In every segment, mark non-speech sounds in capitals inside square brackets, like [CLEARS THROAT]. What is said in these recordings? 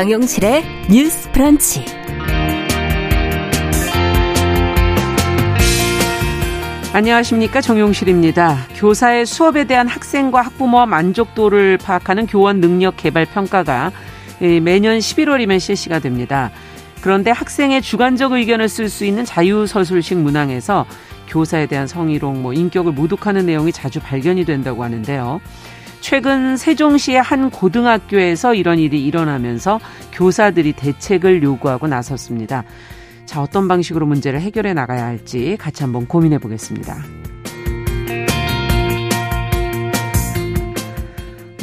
정용실의 뉴스 프런치. 안녕하십니까 정용실입니다. 교사의 수업에 대한 학생과 학부모와 만족도를 파악하는 교원 능력 개발 평가가 매년 11월이면 실시가 됩니다. 그런데 학생의 주관적 의견을 쓸 수 있는 자유서술식 문항에서 교사에 대한 성희롱, 뭐 인격을 모독하는 내용이 자주 발견이 된다고 하는데요. 최근 세종시의 한 고등학교에서 이런 일이 일어나면서 교사들이 대책을 요구하고 나섰습니다. 자, 어떤 방식으로 문제를 해결해 나가야 할지 같이 한번 고민해 보겠습니다.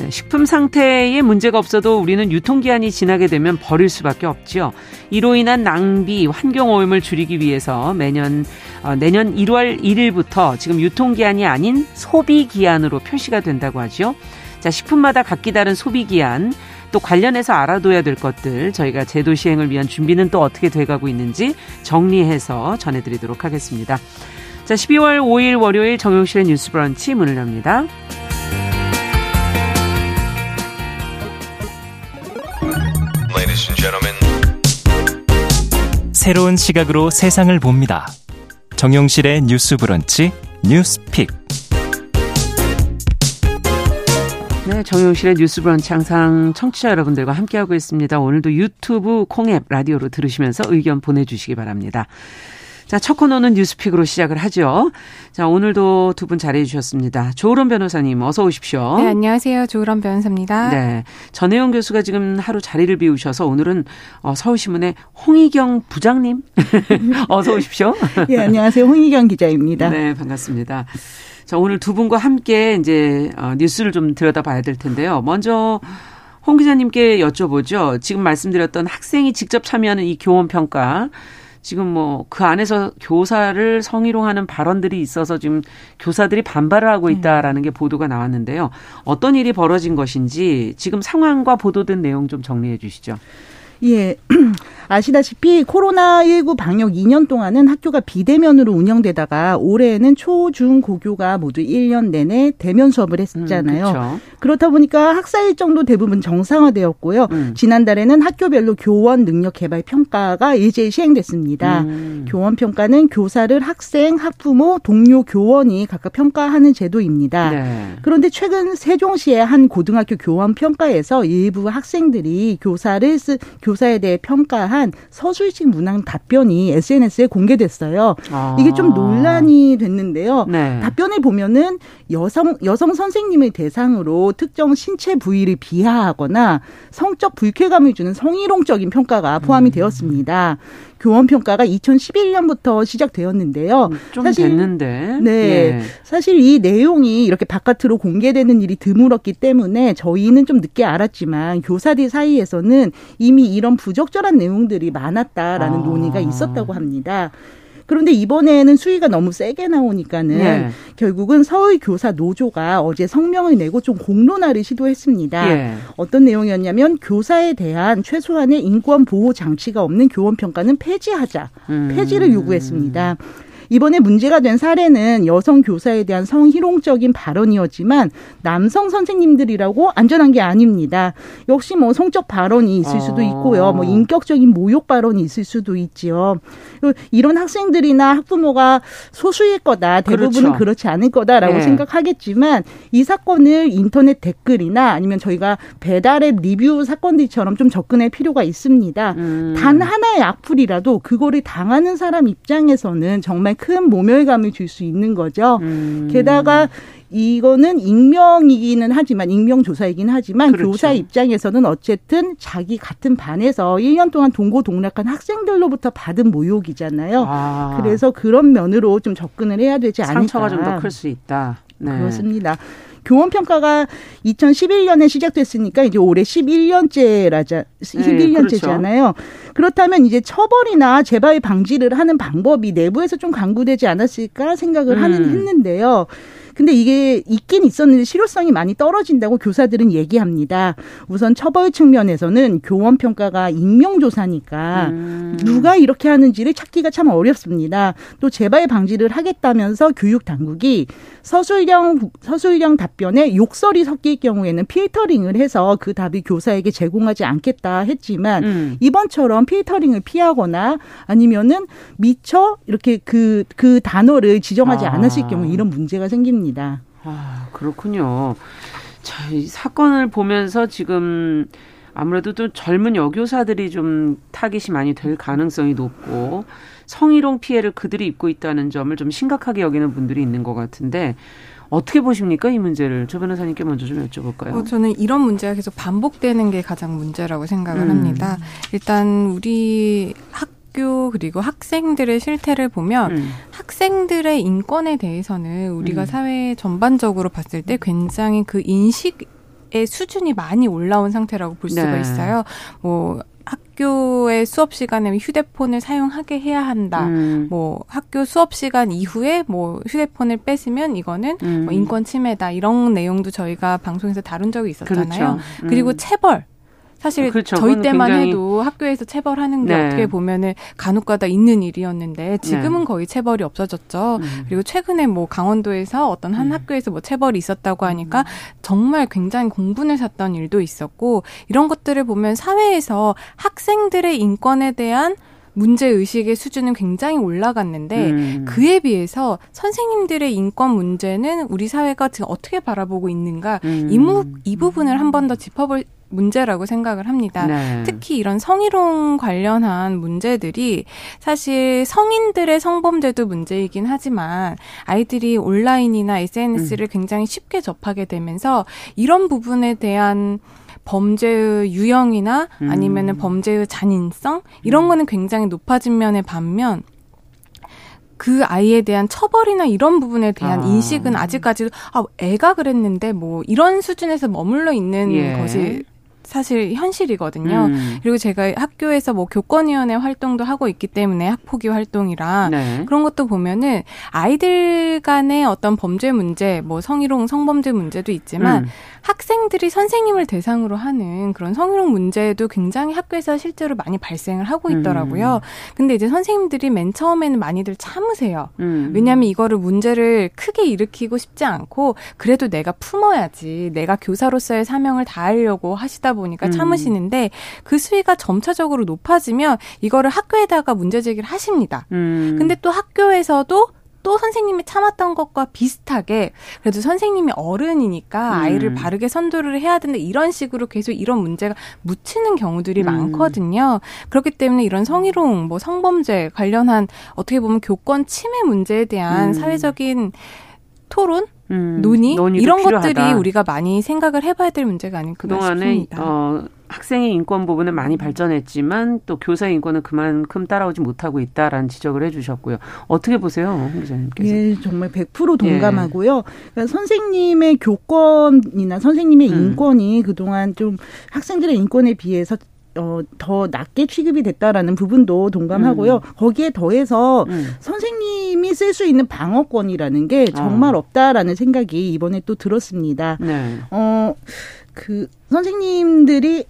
식품 상태에 문제가 없어도 우리는 유통기한이 지나게 되면 버릴 수밖에 없지요. 이로 인한 낭비, 환경오염을 줄이기 위해서 매년 어, 내년 1월 1일부터 지금 유통기한이 아닌 소비기한으로 표시가 된다고 하죠. 자, 식품마다 각기 다른 소비기한, 또 관련해서 알아둬야 될 것들 저희가 제도 시행을 위한 준비는 또 어떻게 돼가고 있는지 정리해서 전해드리도록 하겠습니다. 자, 12월 5일 월요일 정용실의 뉴스 브런치 문을 엽니다. 새로운 시각으로 세상을 봅니다. 정용실의 뉴스 브런치 뉴스픽. 네, 정용실의 뉴스 브런치 항상 청취자 여러분들과 함께하고 있습니다. 오늘도 유튜브 콩앱 라디오로 들으시면서 의견 보내주시기 바랍니다. 자, 첫 코너는 뉴스픽으로 시작을 하죠. 자, 오늘도 두분 자리해 주셨습니다. 조으론 변호사님 어서 오십시오. 네, 안녕하세요. 조으론 변호사입니다. 네. 전혜영 교수가 지금 하루 자리를 비우셔서 오늘은 어, 서울신문의 홍희경 부장님 [LAUGHS] 어서 오십시오. 예, 안녕하세요. 홍희경 기자입니다. 네, 반갑습니다. 자, 오늘 두 분과 함께 이제 어, 뉴스를 좀 들여다봐야 될 텐데요. 먼저 홍 기자님께 여쭤보죠. 지금 말씀드렸던 학생이 직접 참여하는 이 교원 평가 지금 뭐 그 안에서 교사를 성희롱하는 발언들이 있어서 지금 교사들이 반발을 하고 있다라는 게 보도가 나왔는데요. 어떤 일이 벌어진 것인지 지금 상황과 보도된 내용 좀 정리해 주시죠. 예. [CLEARS THROAT] 아시다시피 코로나19 방역 2년 동안은 학교가 비대면으로 운영되다가 올해에는 초, 중, 고교가 모두 1년 내내 대면 수업을 했잖아요. 음. 그렇다 보니까 학사 일정도 대부분 정상화되었고요. 음. 지난달에는 학교별로 교원 능력 개발 평가가 일제히 시행됐습니다. 음. 교원 평가는 교사를 학생, 학부모, 동료 교원이 각각 평가하는 제도입니다. 네. 그런데 최근 세종시의 한 고등학교 교원 평가에서 일부 학생들이 교사를 쓰, 교사에 대해 평가한 서술식 문항 답변이 SNS에 공개됐어요. 아. 이게 좀 논란이 됐는데요. 네. 답변을 보면은 여성 여성 선생님을 대상으로 특정 신체 부위를 비하하거나 성적 불쾌감을 주는 성희롱적인 평가가 포함이 음. 되었습니다. 교원 평가가 2011년부터 시작되었는데요. 음, 좀 사실, 됐는데. 네. 예. 사실 이 내용이 이렇게 바깥으로 공개되는 일이 드물었기 때문에 저희는 좀 늦게 알았지만 교사들 사이에서는 이미 이런 부적절한 내용들이 많았다라는 아. 논의가 있었다고 합니다. 그런데 이번에는 수위가 너무 세게 나오니까는 예. 결국은 서울 교사 노조가 어제 성명을 내고 좀 공론화를 시도했습니다. 예. 어떤 내용이었냐면 교사에 대한 최소한의 인권 보호 장치가 없는 교원 평가는 폐지하자. 음. 폐지를 요구했습니다. 이번에 문제가 된 사례는 여성 교사에 대한 성희롱적인 발언이었지만 남성 선생님들이라고 안전한 게 아닙니다. 역시 뭐 성적 발언이 있을 수도 있고요. 뭐 아. 인격적인 모욕 발언이 있을 수도 있지요. 이런 학생들이나 학부모가 소수일 거다. 대부분은 그렇죠. 그렇지 않을 거다라고 네. 생각하겠지만 이 사건을 인터넷 댓글이나 아니면 저희가 배달의 리뷰 사건들처럼 좀 접근할 필요가 있습니다. 음. 단 하나의 악플이라도 그거를 당하는 사람 입장에서는 정말 큰 모멸감을 줄 수 있는 거죠. 음. 게다가 이거는 익명이기는 하지만 익명 조사이긴 하지만 그렇죠. 교사 입장에서는 어쨌든 자기 같은 반에서 1년 동안 동고동락한 학생들로부터 받은 모욕이잖아요. 아. 그래서 그런 면으로 좀 접근을 해야 되지 않을까. 상처가 좀 더 클 수 있다. 네. 그렇습니다. 교원 평가가 2011년에 시작됐으니까 이제 올해 11년째라자 11년째잖아요. 네, 그렇죠. 그렇다면 이제 처벌이나 재발 방지를 하는 방법이 내부에서 좀 강구되지 않았을까 생각을 음. 하는 했는데요. 근데 이게 있긴 있었는데 실효성이 많이 떨어진다고 교사들은 얘기합니다. 우선 처벌 측면에서는 교원 평가가 익명 조사니까 음. 누가 이렇게 하는지를 찾기가 참 어렵습니다. 또 재발 방지를 하겠다면서 교육 당국이 서술형 서술형 답변에 욕설이 섞일 경우에는 필터링을 해서 그 답이 교사에게 제공하지 않겠다 했지만 음. 이번처럼 필터링을 피하거나 아니면은 미처 이렇게 그그 그 단어를 지정하지 아. 않았을 경우 이런 문제가 생깁니다. 아 그렇군요. 자, 이 사건을 보면서 지금 아무래도 또 젊은 여교사들이 좀 타깃이 많이 될 가능성이 높고 성희롱 피해를 그들이 입고 있다는 점을 좀 심각하게 여기는 분들이 있는 것 같은데 어떻게 보십니까 이 문제를 조 변호사님께 먼저 좀 여쭤볼까요? 어, 저는 이런 문제가 계속 반복되는 게 가장 문제라고 생각을 음. 합니다. 일단 우리 학 교 그리고 학생들의 실태를 보면 음. 학생들의 인권에 대해서는 우리가 음. 사회 전반적으로 봤을 때 굉장히 그 인식 의 수준이 많이 올라온 상태라고 볼 수가 네. 있어요. 뭐 학교의 수업 시간에 휴대폰을 사용하게 해야 한다. 음. 뭐 학교 수업 시간 이후에 뭐 휴대폰을 뺏으면 이거는 음. 뭐 인권 침해다. 이런 내용도 저희가 방송에서 다룬 적이 있었잖아요. 그렇죠. 음. 그리고 체벌. 사실 그렇죠. 저희 때만 해도 학교에서 체벌하는 게 네. 어떻게 보면은 간혹가다 있는 일이었는데 지금은 네. 거의 체벌이 없어졌죠. 음. 그리고 최근에 뭐 강원도에서 어떤 한 음. 학교에서 뭐 체벌이 있었다고 하니까 음. 정말 굉장히 공분을 샀던 일도 있었고 이런 것들을 보면 사회에서 학생들의 인권에 대한 문제 의식의 수준은 굉장히 올라갔는데 음. 그에 비해서 선생님들의 인권 문제는 우리 사회가 지금 어떻게 바라보고 있는가 음. 이, 무, 이 부분을 한 번 더 짚어볼 문제라고 생각을 합니다. 네. 특히 이런 성희롱 관련한 문제들이 사실 성인들의 성범죄도 문제이긴 하지만 아이들이 온라인이나 SNS를 음. 굉장히 쉽게 접하게 되면서 이런 부분에 대한 범죄의 유형이나 음. 아니면은 범죄의 잔인성 이런 음. 거는 굉장히 높아진 면에 반면 그 아이에 대한 처벌이나 이런 부분에 대한 아. 인식은 아직까지도 아 애가 그랬는데 뭐 이런 수준에서 머물러 있는 예. 것이 사실 현실이거든요. 음. 그리고 제가 학교에서 뭐 교권위원회 활동도 하고 있기 때문에 학폭위 활동이라 네. 그런 것도 보면은 아이들 간의 어떤 범죄 문제, 뭐 성희롱, 성범죄 문제도 있지만 음. 학생들이 선생님을 대상으로 하는 그런 성희롱 문제도 굉장히 학교에서 실제로 많이 발생을 하고 있더라고요. 음. 근데 이제 선생님들이 맨 처음에는 많이들 참으세요. 음. 왜냐하면 이거를 문제를 크게 일으키고 싶지 않고 그래도 내가 품어야지 내가 교사로서의 사명을 다하려고 하시다 보니까 음. 참으시는데 그 수위가 점차적으로 높아지면 이거를 학교에다가 문제 제기를 하십니다. 음. 근데 또 학교에서도 또 선생님이 참았던 것과 비슷하게 그래도 선생님이 어른이니까 음. 아이를 바르게 선도를 해야 된다 이런 식으로 계속 이런 문제가 묻히는 경우들이 음. 많거든요. 그렇기 때문에 이런 성희롱, 뭐 성범죄 관련한 어떻게 보면 교권 침해 문제에 대한 음. 사회적인 토론 음, 논의 이런 필요하다. 것들이 우리가 많이 생각을 해봐야 될 문제가 아닌가 그동안에 싶습니다. 어, 학생의 인권 부분은 많이 발전했지만 또 교사의 인권은 그만큼 따라오지 못하고 있다라는 지적을 해주셨고요. 어떻게 보세요, 홍 기자님께서? 예, 정말 100% 동감하고요. 예. 그러니까 선생님의 교권이나 선생님의 음. 인권이 그동안 좀 학생들의 인권에 비해서 어, 더 낮게 취급이 됐다라는 부분도 동감하고요. 음. 거기에 더해서 음. 선생님이 쓸 수 있는 방어권이라는 게 정말 아. 없다라는 생각이 이번에 또 들었습니다. 네. 어, 그 선생님들이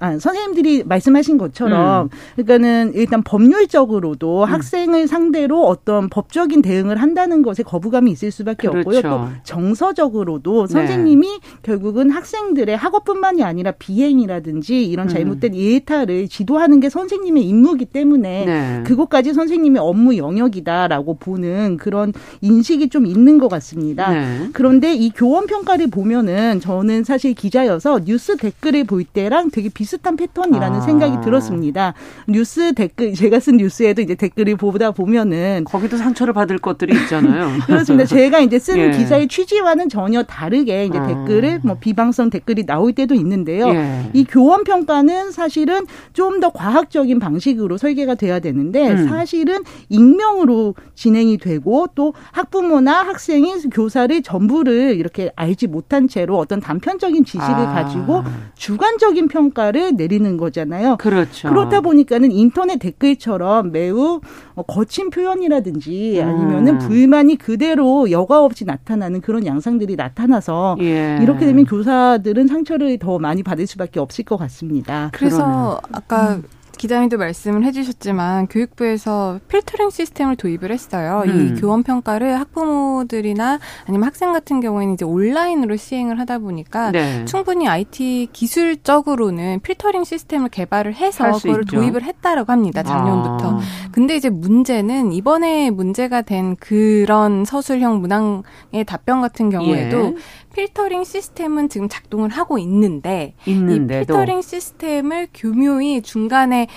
아, 선생님들이 말씀하신 것처럼 음. 그러니까는 일단 법률적으로도 음. 학생을 상대로 어떤 법적인 대응을 한다는 것에 거부감이 있을 수밖에 그렇죠. 없고요. 또 정서적으로도 네. 선생님이 결국은 학생들의 학업뿐만이 아니라 비행이라든지 이런 음. 잘못된 음. 일탈을 지도하는 게 선생님의 임무이기 때문에 네. 그것까지 선생님의 업무 영역이다라고 보는 그런 인식이 좀 있는 것 같습니다. 네. 그런데 이 교원 평가를 보면은 저는 사실 기자여서 뉴스 댓글을 볼 때랑 되게 되게 비슷한 패턴이라는 아. 생각이 들었습니다. 뉴스 댓글 제가 쓴 뉴스에도 이제 댓글을 보다 보면은 거기도 상처를 받을 것들이 있잖아요. [LAUGHS] 그렇습니다. 제가 이제 쓴 예. 기사의 취지와는 전혀 다르게 이제 아. 댓글을 뭐 비방성 댓글이 나올 때도 있는데요. 예. 이 교원 평가는 사실은 좀 더 과학적인 방식으로 설계가 돼야 되는데 음. 사실은 익명으로 진행이 되고 또 학부모나 학생이 교사를 전부를 이렇게 알지 못한 채로 어떤 단편적인 지식을 아. 가지고 주관적인 평가 평가를 내리는 거잖아요. 그렇죠. 그렇다 보니까는 인터넷 댓글처럼 매우 어, 거친 표현이라든지 아니면은 음. 불만이 그대로 여과 없이 나타나는 그런 양상들이 나타나서 예. 이렇게 되면 교사들은 상처를 더 많이 받을 수밖에 없을 것 같습니다. 그래서 그러네. 아까 음. 기자님도 말씀을 해주셨지만 교육부에서 필터링 시스템을 도입을 했어요. 음. 이 교원 평가를 학부모들이나 아니면 학생 같은 경우에는 이제 온라인으로 시행을 하다 보니까 네. 충분히 IT 기술적으로는 필터링 시스템을 개발을 해서 그걸 있죠. 도입을 했다라고 합니다. 작년부터. 아. 근데 이제 문제는 이번에 문제가 된 그런 서술형 문항의 답변 같은 경우에도 예. 필터링 시스템은 지금 작동을 하고 있는데 있는데도. 이 필터링 시스템을 교묘히 중간에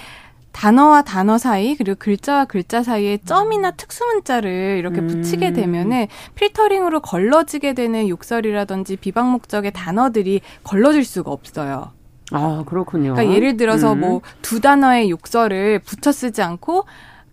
단어와 단어 사이 그리고 글자와 글자 사이에 점이나 특수 문자를 이렇게 음. 붙이게 되면은 필터링으로 걸러지게 되는 욕설이라든지 비방 목적의 단어들이 걸러질 수가 없어요. 아 그렇군요. 그러니까 예를 들어서 음. 뭐두 단어의 욕설을 붙여 쓰지 않고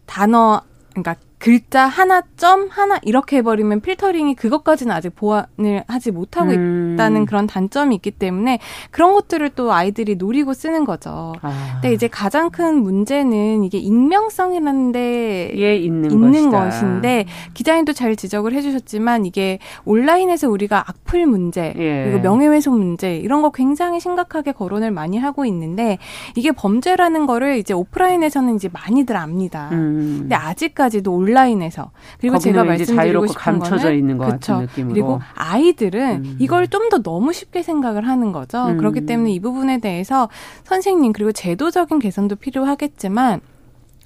단어 그러니까 글자 하나 점 하나 이렇게 해버리면 필터링이 그것까지는 아직 보완을 하지 못하고 음. 있다는 그런 단점이 있기 때문에 그런 것들을 또 아이들이 노리고 쓰는 거죠. 아. 근데 이제 가장 큰 문제는 이게 익명성이라는 데 예, 있는, 있는 것인데 기자님도 잘 지적을 해주셨지만 이게 온라인에서 우리가 악플 문제 예. 그리고 명예훼손 문제 이런 거 굉장히 심각하게 거론을 많이 하고 있는데 이게 범죄라는 거를 이제 오프라인에서는 이제 많이들 압니다. 음. 근데 아직까지도 온 라인에서 그리고 제가 말씀드리고 싶은 감춰져 거는 있는 것 그쵸. 같은 느낌으로 그리고 아이들은 음. 이걸 좀 더 너무 쉽게 생각을 하는 거죠. 음. 그렇기 때문에 이 부분에 대해서 선생님 그리고 제도적인 개선도 필요하겠지만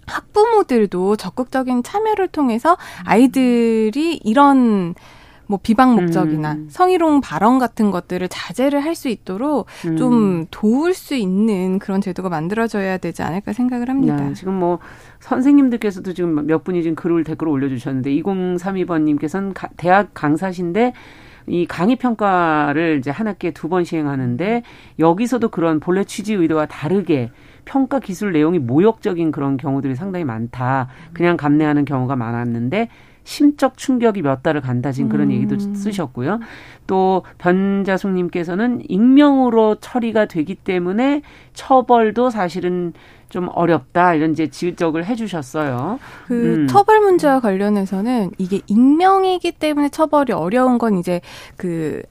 학부모들도 적극적인 참여를 통해서 아이들이 이런 뭐 비방 목적이나 음. 성희롱 발언 같은 것들을 자제를 할 수 있도록 음. 좀 도울 수 있는 그런 제도가 만들어져야 되지 않을까 생각을 합니다. 네, 지금 뭐 선생님들께서도 지금 몇 분이 지금 글을 댓글을 올려주셨는데 2032번님께서는 대학 강사신데 이 강의 평가를 이제 한 학기에 두 번 시행하는데 여기서도 그런 본래 취지 의도와 다르게 평가 기술 내용이 모욕적인 그런 경우들이 상당히 많다. 그냥 감내하는 경우가 많았는데 심적 충격이 몇 달을 간다 지금 그런 음. 얘기도 쓰셨고요. 또 변자숙님께서는 익명으로 처리가 되기 때문에 처벌도 사실은 좀 어렵다 이런 이제 지적을 해주셨어요. 그 음. 처벌 문제와 관련해서는 이게 익명이기 때문에 처벌이 어려운 건 이제 그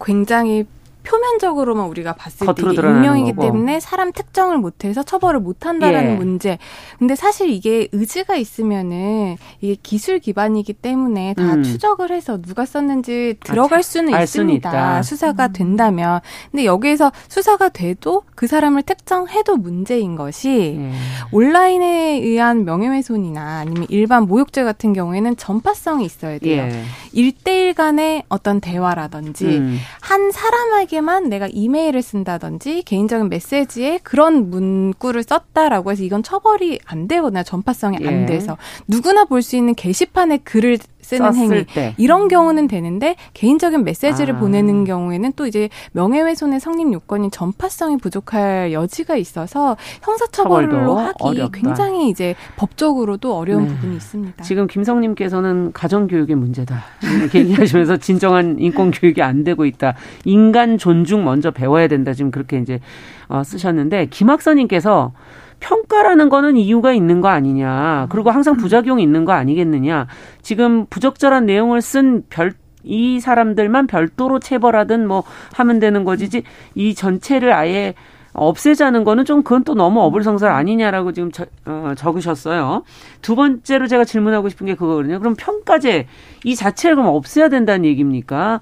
굉장히 표면적으로만 우리가 봤을 때 이게 익명이기 거고. 때문에 사람 특정을 못해서 처벌을 못한다라는 예. 문제. 근데 사실 이게 의지가 있으면은 이게 기술 기반이기 때문에 다 음. 추적을 해서 누가 썼는지 들어갈 수는 아, 있습니다. 수사가 음. 된다면. 근데 여기에서 수사가 돼도 그 사람을 특정해도 문제인 것이 예. 온라인에 의한 명예훼손이나 아니면 일반 모욕죄 같은 경우에는 전파성이 있어야 돼요. 예. 1대1 간의 어떤 대화라든지 음. 한 사람에게 사람에게만 내가 이메일을 쓴다든지 개인적인 메시지에 그런 문구를 썼다라고 해서 이건 처벌이 안 되거나 전파성이 예. 안 돼서 누구나 볼 수 있는 게시판에 글을 쓰는 행위 때. 이런 경우는 되는데 개인적인 메시지를 아. 보내는 경우에는 또 이제 명예훼손의 성립 요건인 전파성이 부족할 여지가 있어서 형사처벌로 하기 어렵다. 굉장히 이제 법적으로도 어려운 네. 부분이 있습니다. 지금 김성님께서는 가정교육의 문제다 이렇게 [LAUGHS] 얘기하시면서 진정한 인권 교육이 안 되고 있다. 인간 존중 먼저 배워야 된다. 지금 그렇게 이제 어, 쓰셨는데 김학선님께서 평가라는 거는 이유가 있는 거 아니냐. 그리고 항상 부작용이 있는 거 아니겠느냐. 지금 부적절한 내용을 쓴 별, 이 사람들만 별도로 체벌하든 뭐 하면 되는 거지. 이 전체를 아예 없애자는 거는 좀 그건 또 너무 어불성설 아니냐라고 지금 저, 어, 적으셨어요. 두 번째로 제가 질문하고 싶은 게 그거거든요. 그럼 평가제 이 자체를 그럼 없애야 된다는 얘기입니까?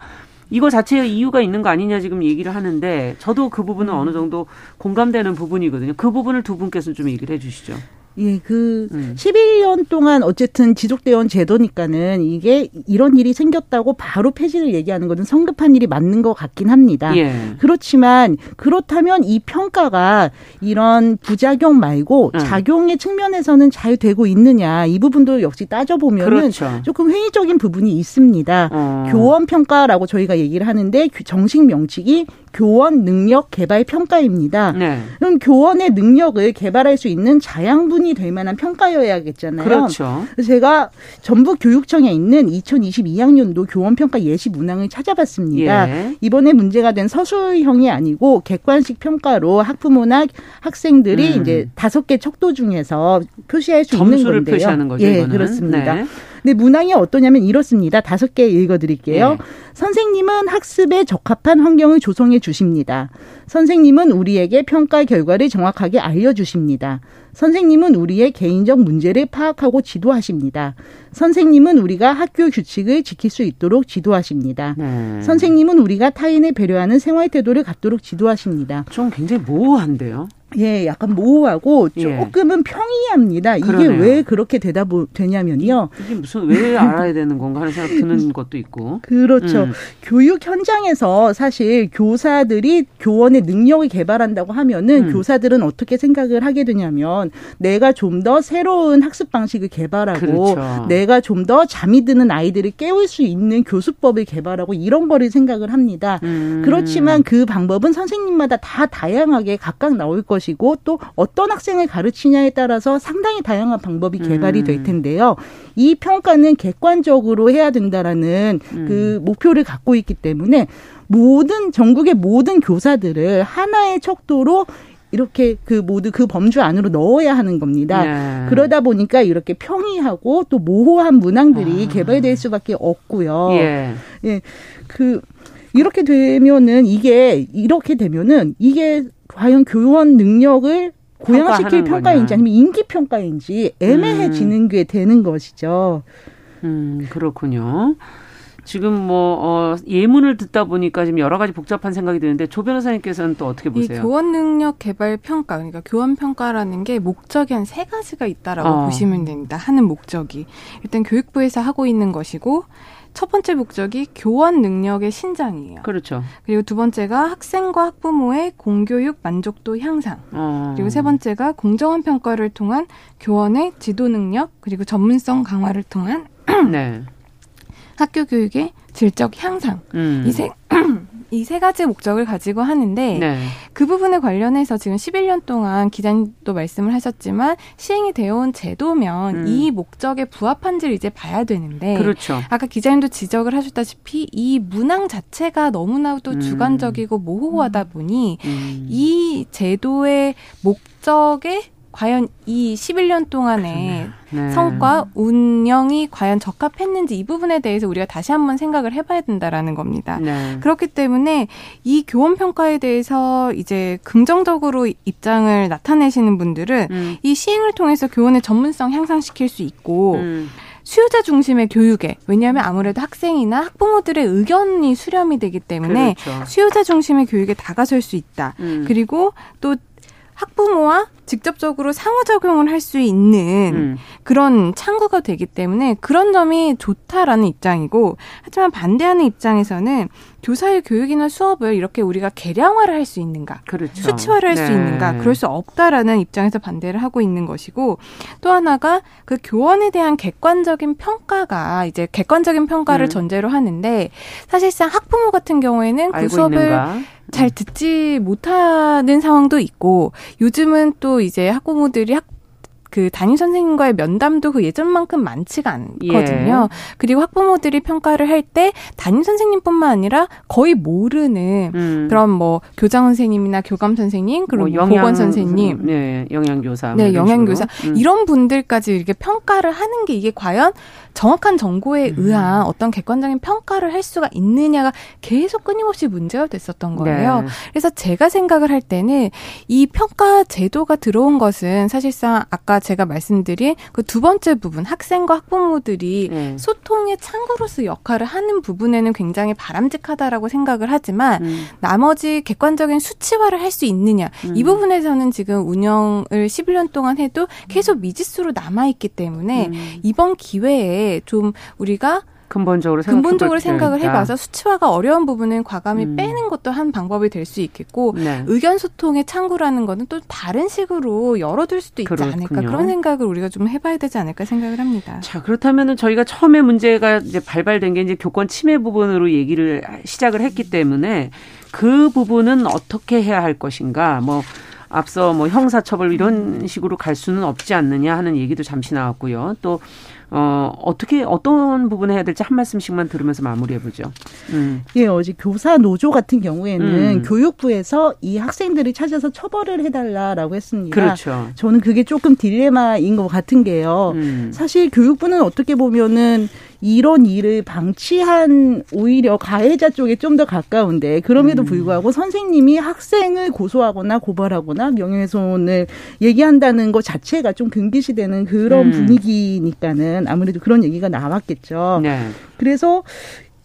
이거 자체에 이유가 있는 거 아니냐 지금 얘기를 하는데 저도 그 부분은 어느 정도 공감되는 부분이거든요. 그 부분을 두 분께서 좀 얘기를 해 주시죠. 예, 그 음. 11년 동안 어쨌든 지속되어 온 제도니까는 이게 이런 일이 생겼다고 바로 폐지를 얘기하는 것은 성급한 일이 맞는 것 같긴 합니다. 예. 그렇지만 그렇다면 이 평가가 이런 부작용 말고 음. 작용의 측면에서는 잘 되고 있느냐 이 부분도 역시 따져보면은 그렇죠. 조금 회의적인 부분이 있습니다. 어. 교원 평가라고 저희가 얘기를 하는데 정식 명칭이 교원 능력 개발 평가입니다. 네. 그럼 교원의 능력을 개발할 수 있는 자양분이 될 만한 평가여야겠잖아요. 그렇죠. 제가 전북 교육청에 있는 2022학년도 교원 평가 예시 문항을 찾아봤습니다. 예. 이번에 문제가 된 서술형이 아니고 객관식 평가로 학부모나 학생들이 음. 이제 다섯 개 척도 중에서 표시할 수 있는 건데요. 표시하는 거죠. 예, 이거는. 그렇습니다. 네. 근데 문항이 어떠냐면 이렇습니다. 다섯 개 읽어드릴게요. 네. 선생님은 학습에 적합한 환경을 조성해 주십니다. 선생님은 우리에게 평가 결과를 정확하게 알려주십니다. 선생님은 우리의 개인적 문제를 파악하고 지도하십니다. 선생님은 우리가 학교 규칙을 지킬 수 있도록 지도하십니다. 네. 선생님은 우리가 타인을 배려하는 생활 태도를 갖도록 지도하십니다. 좀 굉장히 모호한데요. 예, 약간 모호하고 예. 조금은 예. 평이합니다. 이게 그러네요. 왜 그렇게 되다 보, 되냐면요. 이게 무슨 왜 알아야 되는 건가 하는 생각 드는 [LAUGHS] 것도 있고. 그렇죠. 음. 교육 현장에서 사실 교사들이 교원의 능력을 개발한다고 하면은 음. 교사들은 어떻게 생각을 하게 되냐면 내가 좀 더 새로운 학습 방식을 개발하고 그렇죠. 내가 좀 더 잠이 드는 아이들을 깨울 수 있는 교수법을 개발하고 이런 거를 생각을 합니다. 음. 그렇지만 그 방법은 선생님마다 다 다양하게 각각 나올 것 것이고 또 어떤 학생을 가르치냐에 따라서 상당히 다양한 방법이 개발이 될 음. 텐데요. 이 평가는 객관적으로 해야 된다라는 음. 그 목표를 갖고 있기 때문에 모든 전국의 모든 교사들을 하나의 척도로 이렇게 그 모두 그 범주 안으로 넣어야 하는 겁니다. 네. 그러다 보니까 이렇게 평이하고 또 모호한 문항들이 아. 개발될 수밖에 없고요. 예. 예. 그 이렇게 되면은 이게 이렇게 되면은 이게 과연 교원 능력을 고양시킬 평가인지 아니면 인기 평가인지 애매해지는 음. 게 되는 것이죠. 음, 그렇군요. 지금 뭐 어, 예문을 듣다 보니까 지금 여러 가지 복잡한 생각이 드는데 조 변호사님께서는 또 어떻게 보세요? 이 교원 능력 개발 평가 그러니까 교원 평가라는 게 목적이 한 세 가지가 있다라고 어. 보시면 됩니다. 하는 목적이 일단 교육부에서 하고 있는 것이고 첫 번째 목적이 교원 능력의 신장이에요. 그렇죠. 그리고 두 번째가 학생과 학부모의 공교육 만족도 향상. 어. 그리고 세 번째가 공정한 평가를 통한 교원의 지도 능력 그리고 전문성 강화를 통한 [CLEARS THROAT] 네. 학교 교육의 질적 향상. 음. 이세 [CLEARS THROAT] 이 세 가지 목적을 가지고 하는데 네. 그 부분에 관련해서 지금 11년 동안 기자님도 말씀을 하셨지만 시행이 되어 온 제도면 음. 이 목적에 부합한지를 이제 봐야 되는데 그렇죠. 아까 기자님도 지적을 하셨다시피 이 문항 자체가 너무나도 음. 주관적이고 모호하다 보니 음. 이 제도의 목적에 과연 이 11년 동안의 네. 성과 운영이 과연 적합했는지 이 부분에 대해서 우리가 다시 한번 생각을 해봐야 된다라는 겁니다. 네. 그렇기 때문에 이 교원 평가에 대해서 이제 긍정적으로 입장을 나타내시는 분들은 음. 이 시행을 통해서 교원의 전문성 향상시킬 수 있고 음. 수요자 중심의 교육에 왜냐하면 아무래도 학생이나 학부모들의 의견이 수렴이 되기 때문에 그렇죠. 수요자 중심의 교육에 다가설 수 있다. 음. 그리고 또 학부모와 직접적으로 상호 작용을 할 수 있는 음. 그런 창구가 되기 때문에 그런 점이 좋다라는 입장이고 하지만 반대하는 입장에서는 교사의 교육이나 수업을 이렇게 우리가 개량화를 할 수 있는가 그렇죠. 수치화를 할수 네. 있는가 그럴 수 없다라는 입장에서 반대를 하고 있는 것이고 또 하나가 그 교원에 대한 객관적인 평가가 이제 객관적인 평가를 음. 전제로 하는데 사실상 학부모 같은 경우에는 그 수업을 있는가? 잘 듣지 못하는 상황도 있고 요즘은 또 이제 학부모들이 학, 그 담임 선생님과의 면담도 그 예전만큼 많지가 않거든요. 예. 그리고 학부모들이 평가를 할 때 담임 선생님뿐만 아니라 거의 모르는 음. 그런 뭐 교장 선생님이나 교감 선생님 그리고 뭐 보건 선생님, 네, 영양교사, 네, 영양교사 음. 이런 분들까지 이렇게 평가를 하는 게 이게 과연 정확한 정보에 음. 의한 어떤 객관적인 평가를 할 수가 있느냐가 계속 끊임없이 문제가 됐었던 거예요. 네. 그래서 제가 생각을 할 때는 이 평가 제도가 들어온 것은 사실상 아까 제가 말씀드린 그 두 번째 부분 학생과 학부모들이 네. 소통의 창구로서 역할을 하는 부분에는 굉장히 바람직하다라고 생각을 하지만 음. 나머지 객관적인 수치화를 할 수 있느냐 음. 이 부분에서는 지금 운영을 11년 동안 해도 계속 미지수로 남아 있기 때문에 음. 이번 기회에 좀 우리가 근본적으로 근본적으로 생각을 해봐서 수치화가 어려운 부분은 과감히 음. 빼는 것도 한 방법이 될 수 있겠고 네. 의견 소통의 창구라는 거는 또 다른 식으로 열어둘 수도 있지 그렇군요. 않을까 그런 생각을 우리가 좀 해봐야 되지 않을까 생각을 합니다. 자 그렇다면은 저희가 처음에 문제가 이제 발발된 게 이제 교권 침해 부분으로 얘기를 시작을 했기 때문에 그 부분은 어떻게 해야 할 것인가 뭐. 앞서 뭐 형사처벌 이런 식으로 갈 수는 없지 않느냐 하는 얘기도 잠시 나왔고요. 또 어, 어떻게, 어떤 부분에 해야 될지 한 말씀씩만 들으면서 마무리해 보죠. 음. 예, 어제 교사 노조 같은 경우에는 음. 교육부에서 이 학생들이 찾아서 처벌을 해달라라고 했습니다. 그렇죠. 저는 그게 조금 딜레마인 것 같은 게요. 음. 사실 교육부는 어떻게 보면은 이런 일을 방치한 오히려 가해자 쪽에 좀 더 가까운데 그럼에도 음. 불구하고 선생님이 학생을 고소하거나 고발하거나 명예훼손을 얘기한다는 것 자체가 좀 금기시되는 그런 음. 분위기니까는 아무래도 그런 얘기가 나왔겠죠. 네. 그래서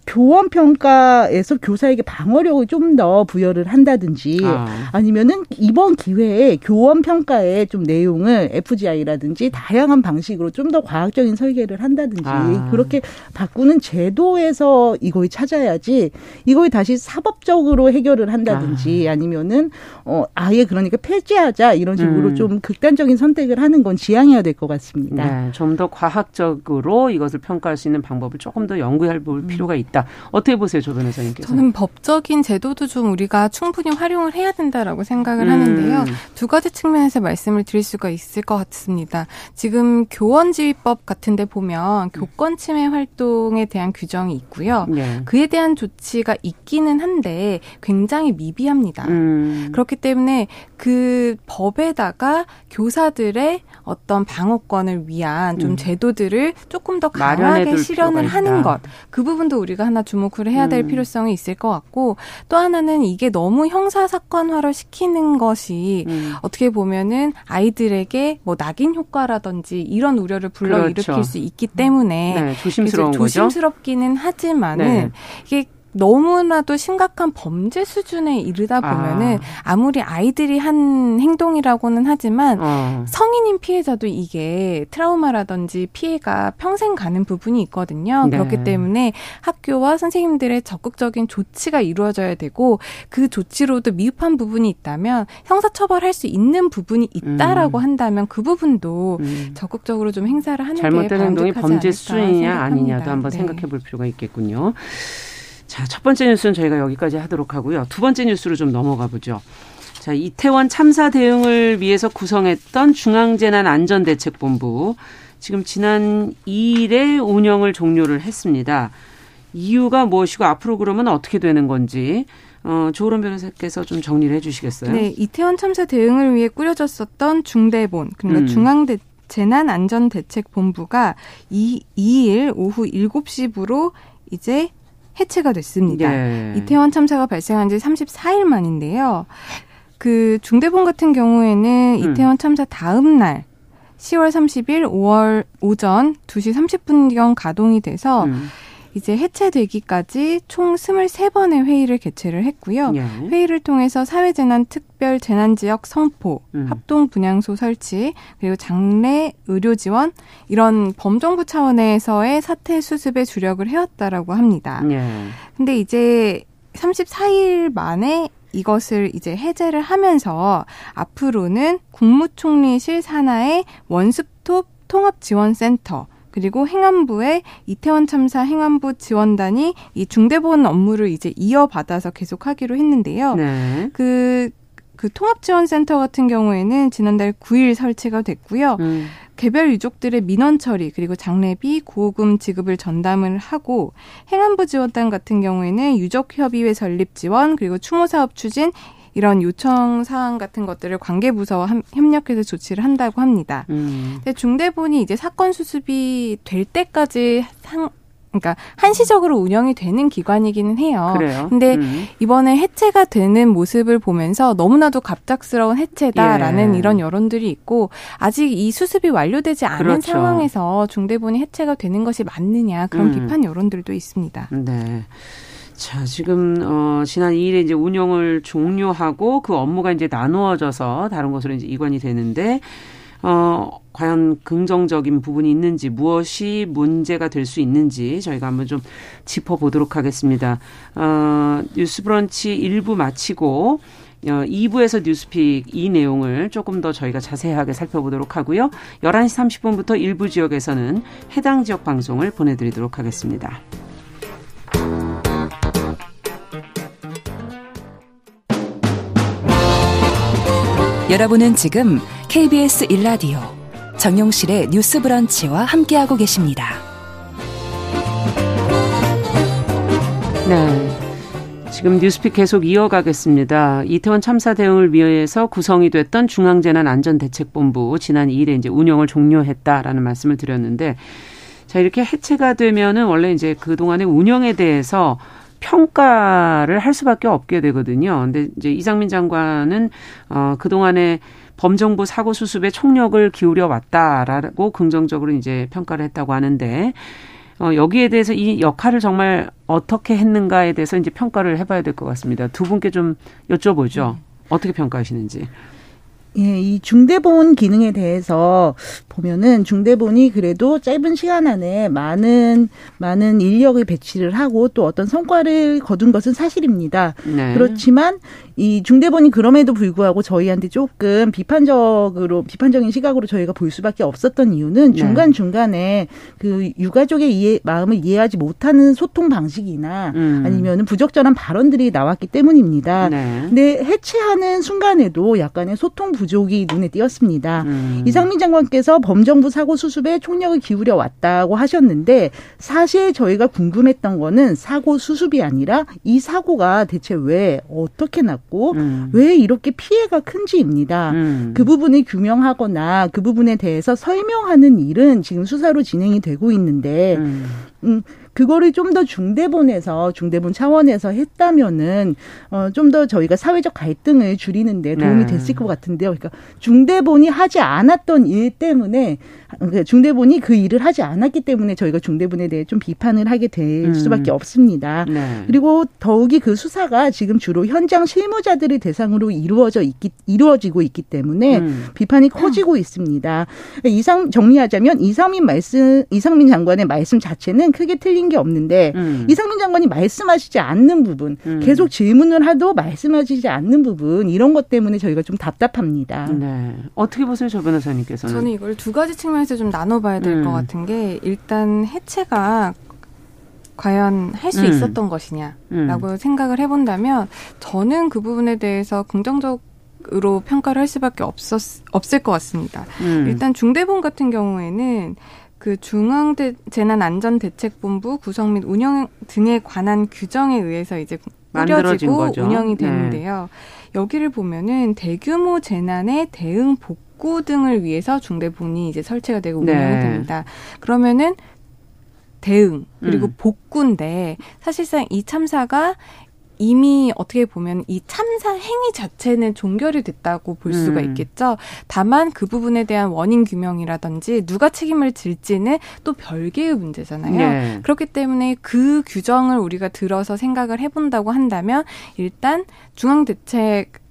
교원 평가에서 교사에게 방어력을 좀 더 부여를 한다든지 아. 니면은 이번 기회에 교원 평가의 좀 내용을 FGI라든지 다양한 방식으로 좀 더 과학적인 설계를 한다든지 아. 그렇게 바꾸는 제도에서 이걸 찾아야지 이걸 다시 사법적으로 해결을 한다든지 아. 니면은 어 아예 그러니까 폐지하자 이런 식으로 음. 좀 극단적인 선택을 하는 건 지양해야 될 것 같습니다. 네, 좀 더 과학적으로 이것을 평가할 수 있는 방법을 조금 더 연구해 볼 음. 필요가 있다. 있다. 어떻게 보세요, 조 변호사님께서? 저는 법적인 제도도 좀 우리가 충분히 활용을 해야 된다라고 생각을 음. 하는데요. 두 가지 측면에서 말씀을 드릴 수가 있을 것 같습니다. 지금 교원지휘법 같은데 보면 교권 침해 활동에 대한 규정이 있고요. 네. 그에 대한 조치가 있기는 한데 굉장히 미비합니다. 음. 그렇기 때문에 그 법에다가 교사들의 어떤 방어권을 위한 좀 음. 제도들을 조금 더 강하게 실현을 하는 것. 그 부분도 우리가 하나 주목을 해야 될 음. 필요성이 있을 것 같고 또 하나는 이게 너무 형사 사건화를 시키는 것이 음. 어떻게 보면은 아이들에게 뭐 낙인 효과라든지 이런 우려를 불러일으킬 그렇죠. 수 있기 때문에 네, 조심스러운 조심스럽기는 하지만은 네. 이게 너무나도 심각한 범죄 수준에 이르다 보면은 아. 무리 아이들이 한 행동이라고는 하지만 어. 성인인 피해자도 이게 트라우마라든지 피해가 평생 가는 부분이 있거든요. 네. 그렇기 때문에 학교와 선생님들의 적극적인 조치가 이루어져야 되고 그 조치로도 미흡한 부분이 있다면 형사처벌할 수 있는 부분이 있다라고 음. 한다면 그 부분도 음. 적극적으로 좀 행사를 하는 잘못된 행동이 범죄 수준이냐 아니냐도 한번 네. 생각해 볼 필요가 있겠군요. 자, 첫 번째 뉴스는 저희가 여기까지 하도록 하고요. 두 번째 뉴스로 좀 넘어가 보죠. 자, 이태원 참사 대응을 위해서 구성했던 중앙재난안전대책본부. 지금 지난 2일에 운영을 종료를 했습니다. 이유가 무엇이고 앞으로 그러면 어떻게 되는 건지 어, 조론 변호사께서 좀 정리를 해 주시겠어요? 네, 이태원 참사 대응을 위해 꾸려졌었던 중대본, 그러니까 음. 중앙대 재난안전대책본부가 2, 2일 오후 7시부로 이제 해체가 됐습니다. 예. 이태원 참사가 발생한 지 34일 만인데요. 그 중대본 같은 경우에는 음. 이태원 참사 다음 날 10월 30일 5월 오전 2시 30분경 가동이 돼서 음. 이제 해체되기까지 총 23번의 회의를 개최를 했고요. 예. 회의를 통해서 사회재난 특별 재난 지역 성포, 음. 합동 분향소 설치, 그리고 장례 의료 지원 이런 범정부 차원에서의 사태 수습에 주력을 해왔다라고 합니다. 예. 근데 이제 34일 만에 이것을 이제 해제를 하면서 앞으로는 국무총리실 산하의 원스톱 통합지원센터 그리고 행안부의 이태원 참사 행안부 지원단이 이 중대본 업무를 이제 이어받아서 계속하기로 했는데요. 네. 그, 그 통합지원센터 같은 경우에는 지난달 9일 설치가 됐고요. 음. 개별 유족들의 민원 처리 그리고 장례비 구호금 지급을 전담을 하고 행안부 지원단 같은 경우에는 유족협의회 설립 지원 그리고 추모 사업 추진 이런 요청 사항 같은 것들을 관계 부서와 협력해서 조치를 한다고 합니다. 음. 근데 중대본이 이제 사건 수습이 될 때까지 상 그러니까 한시적으로 운영이 되는 기관이기는 해요. 그래요? 근데 음. 이번에 해체가 되는 모습을 보면서 너무나도 갑작스러운 해체다라는 예. 이런 여론들이 있고 아직 이 수습이 완료되지 않은 그렇죠. 상황에서 중대본이 해체가 되는 것이 맞느냐 그런 음. 비판 여론들도 있습니다. 네. 자, 지금 어 지난 2일에 이제 운영을 종료하고 그 업무가 이제 나누어져서 다른 곳으로 이제 이관이 되는데 어 과연 긍정적인 부분이 있는지 무엇이 문제가 될 수 있는지 저희가 한번 좀 짚어보도록 하겠습니다. 어, 뉴스브런치 1부 마치고 어, 2부에서 뉴스픽 이 내용을 조금 더 저희가 자세하게 살펴보도록 하고요. 11시 30분부터 일부 지역에서는 해당 지역 방송을 보내드리도록 하겠습니다. 여러분은 지금 KBS 1라디오 정용실의 뉴스 브런치와 함께하고 계십니다. 네. 지금 뉴스픽 계속 이어가겠습니다. 이태원 참사 대응을 위해서 구성이 됐던 중앙재난안전대책본부 지난 2일에 이제 운영을 종료했다라는 말씀을 드렸는데 자 이렇게 해체가 되면은 원래 이제 그 동안의 운영에 대해서 평가를 할 수밖에 없게 되거든요. 근데 이제 이상민 장관은 어 그동안에 범정부 사고 수습에 총력을 기울여 왔다라고 긍정적으로 이제 평가를 했다고 하는데 어 여기에 대해서 이 역할을 정말 어떻게 했는가에 대해서 이제 평가를 해 봐야 될 것 같습니다. 두 분께 좀 여쭤보죠. 어떻게 평가하시는지. 예, 이 중대본 기능에 대해서 보면은 중대본이 그래도 짧은 시간 안에 많은 많은 인력을 배치를 하고 또 어떤 성과를 거둔 것은 사실입니다. 네. 그렇지만 이 중대본이 그럼에도 불구하고 저희한테 조금 비판적으로 비판적인 시각으로 저희가 볼 수밖에 없었던 이유는 네. 중간 중간에 그 유가족의 이해 마음을 이해하지 못하는 소통 방식이나 음. 아니면은 부적절한 발언들이 나왔기 때문입니다. 네. 근데 해체하는 순간에도 약간의 소통 부 족이 눈에 띄었습니다. 음. 이상민 장관께서 범정부 사고 수습에 총력을 기울여 왔다고 하셨는데 사실 저희가 궁금했던 거는 사고 수습이 아니라 이 사고가 대체 왜 어떻게 났고 음. 왜 이렇게 피해가 큰지입니다. 음. 그 부분을 규명하거나 그 부분에 대해서 설명하는 일은 지금 수사로 진행이 되고 있는데 음. 음, 그거를 좀 더 중대본에서 중대본 차원에서 했다면은 어, 좀 더 저희가 사회적 갈등을 줄이는데 도움이 네. 됐을 것 같은데요. 그러니까 중대본이 하지 않았던 일 때문에 그러니까 중대본이 그 일을 하지 않았기 때문에 저희가 중대본에 대해 좀 비판을 하게 될 음. 수밖에 없습니다. 네. 그리고 더욱이 그 수사가 지금 주로 현장 실무자들을 대상으로 이루어져 있기 이루어지고 있기 때문에 음. 비판이 커지고 있습니다. 이상 정리하자면 이상민 말씀 이상민 장관의 말씀 자체는 크게 틀린 게 없는데 음. 이상민 장관이 말씀하시지 않는 부분, 음. 계속 질문을 하도 말씀하시지 않는 부분 이런 것 때문에 저희가 좀 답답합니다. 네. 어떻게 보세요, 조 변호사님께서는? 저는 이걸 두 가지 측면에서 좀 나눠봐야 될것 음. 같은 게 일단 해체가 과연 할수 음. 있었던 것이냐라고 생각을 해본다면 저는 그 부분에 대해서 긍정적 으로 평가를 할 수밖에 없었 없을 것 같습니다. 음. 일단 중대본 같은 경우에는 그 중앙재난안전대책본부 구성 및 운영 등에 관한 규정에 의해서 이제 꾸려지고. 운영이 네. 되는데요. 여기를 보면은 대규모 재난의 대응 복구 등을 위해서 중대본이 이제 설치가 되고 네. 운영이 됩니다. 그러면은 대응 그리고 음. 복구인데 사실상 이 참사가 이미 어떻게 보면 이 참사 행위 자체는 종결이 됐다고 볼 수가 음. 있겠죠. 다만 그 부분에 대한 원인 규명이라든지 누가 책임을 질지는 또 별개의 문제잖아요. 네. 그렇기 때문에 그 규정을 우리가 들어서 생각을 해본다고 한다면 일단 중앙대책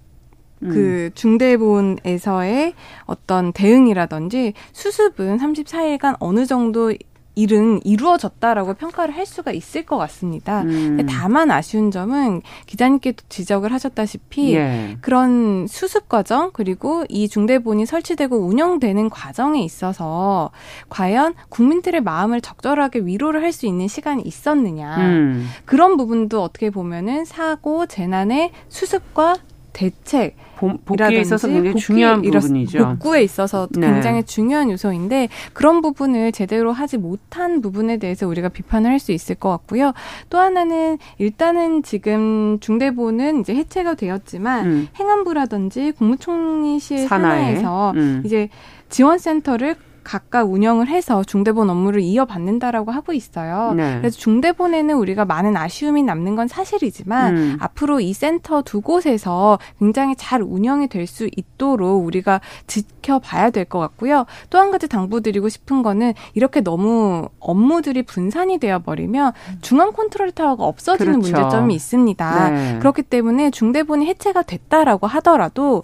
음. 그 중대본에서의 어떤 대응이라든지 수습은 34일간 어느 정도 일은 이루어졌다라고 평가를 할 수가 있을 것 같습니다. 음. 다만 아쉬운 점은 기자님께도 지적을 하셨다시피 예. 그런 수습 과정 그리고 이 중대본이 설치되고 운영되는 과정에 있어서 과연 국민들의 마음을 적절하게 위로를 할 수 있는 시간이 있었느냐 음. 그런 부분도 어떻게 보면은 사고 재난의 수습과 대책 보- 복귀에 있어서 굉장히 중요한 부분이죠. 복구에 있어서 네. 굉장히 중요한 요소인데 그런 부분을 제대로 하지 못한 부분에 대해서 우리가 비판을 할 수 있을 것 같고요. 또 하나는 일단은 지금 중대본은 이제 해체가 되었지만 음. 행안부라든지 국무총리실 산하에. 산하에서 음. 이제 지원센터를 각각 운영을 해서 중대본 업무를 이어받는다라고 하고 있어요. 네. 그래서 중대본에는 우리가 많은 아쉬움이 남는 건 사실이지만 음. 앞으로 이 센터 두 곳에서 굉장히 잘 운영이 될 수 있도록 우리가 지켜봐야 될 것 같고요. 또 한 가지 당부드리고 싶은 거는 이렇게 너무 업무들이 분산이 되어 버리면 중앙 컨트롤 타워가 없어지는 그렇죠. 문제점이 있습니다. 네. 그렇기 때문에 중대본이 해체가 됐다라고 하더라도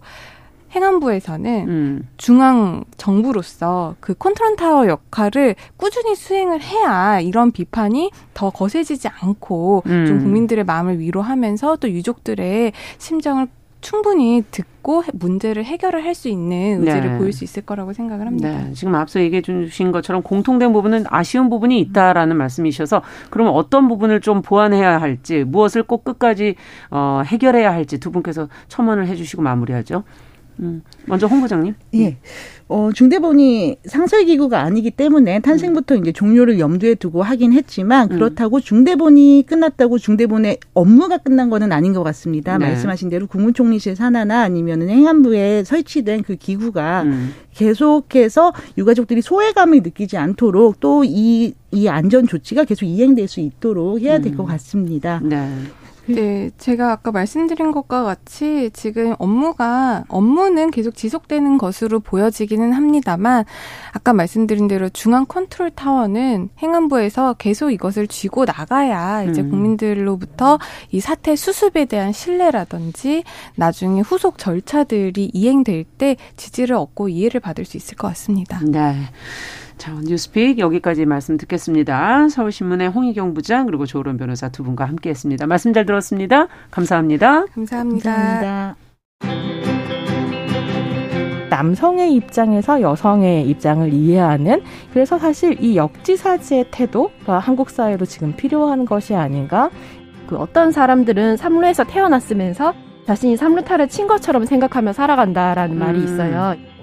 행안부에서는 음. 중앙 정부로서 그 컨트롤 타워 역할을 꾸준히 수행을 해야 이런 비판이 더 거세지지 않고 음. 좀 국민들의 마음을 위로하면서 또 유족들의 심정을 충분히 듣고 문제를 해결을 할 수 있는 의지를 네. 보일 수 있을 거라고 생각을 합니다. 네. 지금 앞서 얘기해 주신 것처럼 공통된 부분은 아쉬운 부분이 있다라는 말씀이셔서 그러면 어떤 부분을 좀 보완해야 할지 무엇을 꼭 끝까지 어, 해결해야 할지 두 분께서 첨언을 해주시고 마무리하죠. 음, 먼저 홍 부장님. 예. 어, 중대본이 상설기구가 아니기 때문에 탄생부터 이제 종료를 염두에 두고 하긴 했지만 음. 그렇다고 중대본이 끝났다고 중대본의 업무가 끝난 거는 아닌 것 같습니다. 네. 말씀하신 대로 국무총리실 산하나 아니면 행안부에 설치된 그 기구가 음. 계속해서 유가족들이 소외감을 느끼지 않도록 또 이 이 안전 조치가 계속 이행될 수 있도록 해야 될것 음. 같습니다. 네. 네, [LAUGHS] 제가 아까 말씀드린 것과 같이 지금 업무가 업무는 계속 지속되는 것으로 보여지기는 합니다만 아까 말씀드린 대로 중앙 컨트롤 타워는 행안부에서 계속 이것을 쥐고 나가야 이제 음. 국민들로부터 이 사태 수습에 대한 신뢰라든지 나중에 후속 절차들이 이행될 때 지지를 얻고 이해를 받을 수 있을 것 같습니다. 네. 자, 뉴스픽 여기까지 말씀 듣겠습니다. 서울신문의 홍희경 부장 그리고 조론 변호사 두 분과 함께했습니다. 말씀 잘 들었습니다. 감사합니다. 감사합니다. 감사합니다. 남성의 입장에서 여성의 입장을 이해하는 그래서 사실 이 역지사지의 태도가 한국 사회로 지금 필요한 것이 아닌가. 그 어떤 사람들은 삼루에서 태어났으면서 자신이 삼루타를 친 것처럼 생각하며 살아간다라는 음. 말이 있어요.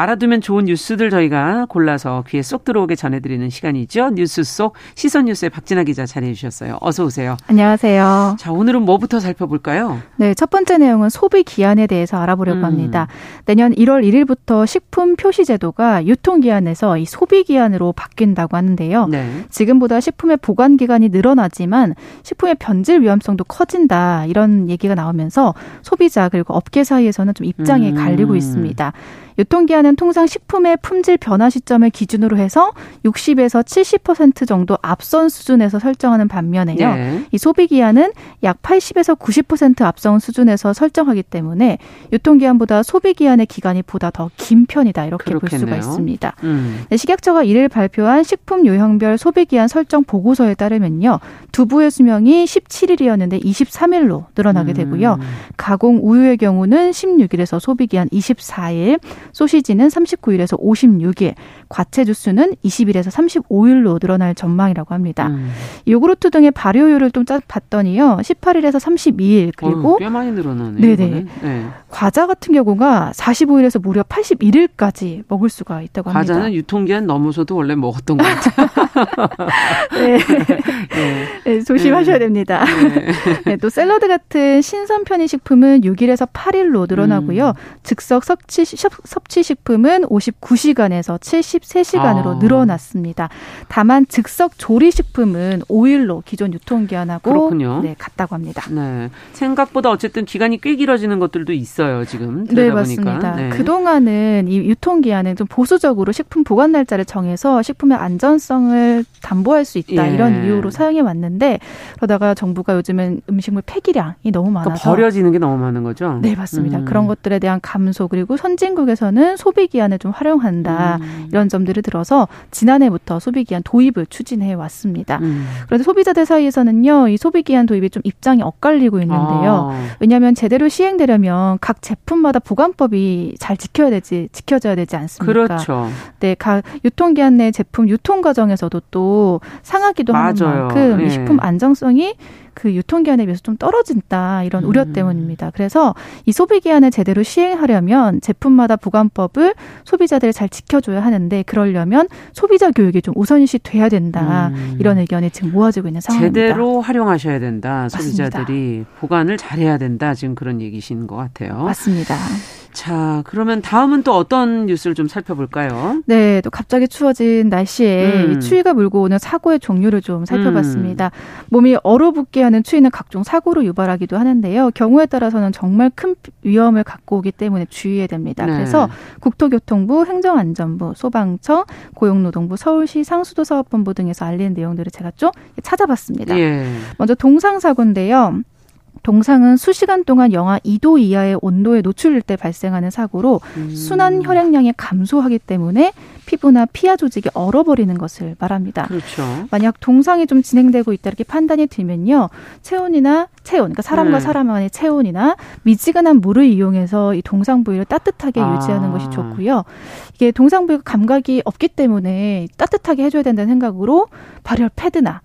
알아두면 좋은 뉴스들 저희가 골라서 귀에 쏙 들어오게 전해드리는 시간이죠. 뉴스 속 시선 뉴스의 박진아 기자 자리해 주셨어요. 어서 오세요. 안녕하세요. 자, 오늘은 뭐부터 살펴볼까요? 네, 첫 번째 내용은 소비 기한에 대해서 알아보려고 음. 합니다. 내년 1월 1일부터 식품 표시 제도가 유통 기한에서 이 소비 기한으로 바뀐다고 하는데요. 네. 지금보다 식품의 보관 기간이 늘어나지만 식품의 변질 위험성도 커진다. 이런 얘기가 나오면서 소비자 그리고 업계 사이에서는 좀 입장이 음. 갈리고 있습니다. 유통기한은 통상 식품의 품질 변화 시점을 기준으로 해서 60에서 70% 정도 앞선 수준에서 설정하는 반면에요. 네. 이 소비기한은 약 80에서 90% 앞선 수준에서 설정하기 때문에 유통기한보다 소비기한의 기간이 보다 더 긴 편이다 이렇게 그렇겠네요. 볼 수가 있습니다. 음. 네, 식약처가 이를 발표한 식품 유형별 소비기한 설정 보고서에 따르면요. 두부의 수명이 17일이었는데 23일로 늘어나게 되고요. 음. 가공 우유의 경우는 16일에서 소비기한 24일, 소시지는 39일에서 56일, 과채 주스는 20일에서 35일로 늘어날 전망이라고 합니다. 음. 요구르트 등의 발효율을 좀 봤더니요. 18일에서 32일 그리고 어, 꽤 많이 늘어나네. 네네. 네. 과자 같은 경우가 45일에서 무려 81일까지 먹을 수가 있다고 합니다. 과자는 유통기한 넘어서도 원래 먹었던 것 같아요. [LAUGHS] 네. 네. 네. 조심하셔야 네. 됩니다. 네. 네. 또 샐러드 같은 신선 편의 식품은 6일에서 8일로 늘어나고요. 음. 즉석 섭취, 섭취 식품은 59시간에서 73시간으로 아. 늘어났습니다. 다만 즉석 조리 식품은 5일로 기존 유통기한하고 그렇군요. 네, 같다고 합니다. 네. 생각보다 어쨌든 기간이 꽤 길어지는 것들도 있어요, 지금. 네, 맞습니다. 네. 그동안은 이 유통기한은 좀 보수적으로 식품 보관 날짜를 정해서 식품의 안전성을 담보할 수 있다 예. 이런 이유로 사용해 왔는데 그러다가 정부가 요즘은 음식물 폐기량이 너무 그러니까 많아서 그러니까 버려지는 게 너무 많은 거죠. 네, 맞습니다. 음. 그런 것들에 대한 감소 그리고 선진국에서 는 소비 기한을 좀 활용한다 음. 이런 점들을 들어서 지난해부터 소비 기한 도입을 추진해 왔습니다. 음. 그런데 소비자들 사이에서는요, 이 소비 기한 도입이 좀 입장이 엇갈리고 있는데요. 아. 왜냐하면 제대로 시행되려면 각 제품마다 보관법이 잘 지켜야 되지 지켜져야 되지 않습니까? 그렇죠. 네, 각 유통 기한 내 제품 유통 과정에서도 또 상하기도 맞아요. 하는 만큼 네. 이 식품 안정성이 그 유통기한에 비해서 좀 떨어진다 이런 우려 음. 때문입니다. 그래서 이 소비기한을 제대로 시행하려면 제품마다 보관법을 소비자들이 잘 지켜줘야 하는데 그러려면 소비자 교육이 좀 우선시 돼야 된다 음. 이런 의견이 지금 모아지고 있는 상황입니다. 제대로 활용하셔야 된다. 소비자들이 맞습니다. 보관을 잘해야 된다. 지금 그런 얘기신 것 같아요. 맞습니다. 자, 그러면 다음은 또 어떤 뉴스를 좀 살펴볼까요? 네, 또 갑자기 추워진 날씨에 음. 추위가 물고 오는 사고의 종류를 좀 살펴봤습니다. 음. 몸이 얼어붙게 하는 추위는 각종 사고로 유발하기도 하는데요. 경우에 따라서는 정말 큰 위험을 갖고 오기 때문에 주의해야 됩니다. 네. 그래서 국토교통부, 행정안전부, 소방청, 고용노동부, 서울시 상수도사업본부 등에서 알리는 내용들을 제가 좀 찾아봤습니다. 예. 먼저 동상사고인데요. 동상은 수시간 동안 영하 2도 이하의 온도에 노출될 때 발생하는 사고로 음. 순환 혈액량이 감소하기 때문에 피부나 피하 조직이 얼어버리는 것을 말합니다. 그렇죠. 만약 동상이 좀 진행되고 있다 이렇게 판단이 들면요. 체온이나 체온, 그러니까 사람과 네. 사람 간의 체온이나 미지근한 물을 이용해서 이 동상 부위를 따뜻하게 아. 유지하는 것이 좋고요. 이게 동상 부위가 감각이 없기 때문에 따뜻하게 해줘야 된다는 생각으로 발열 패드나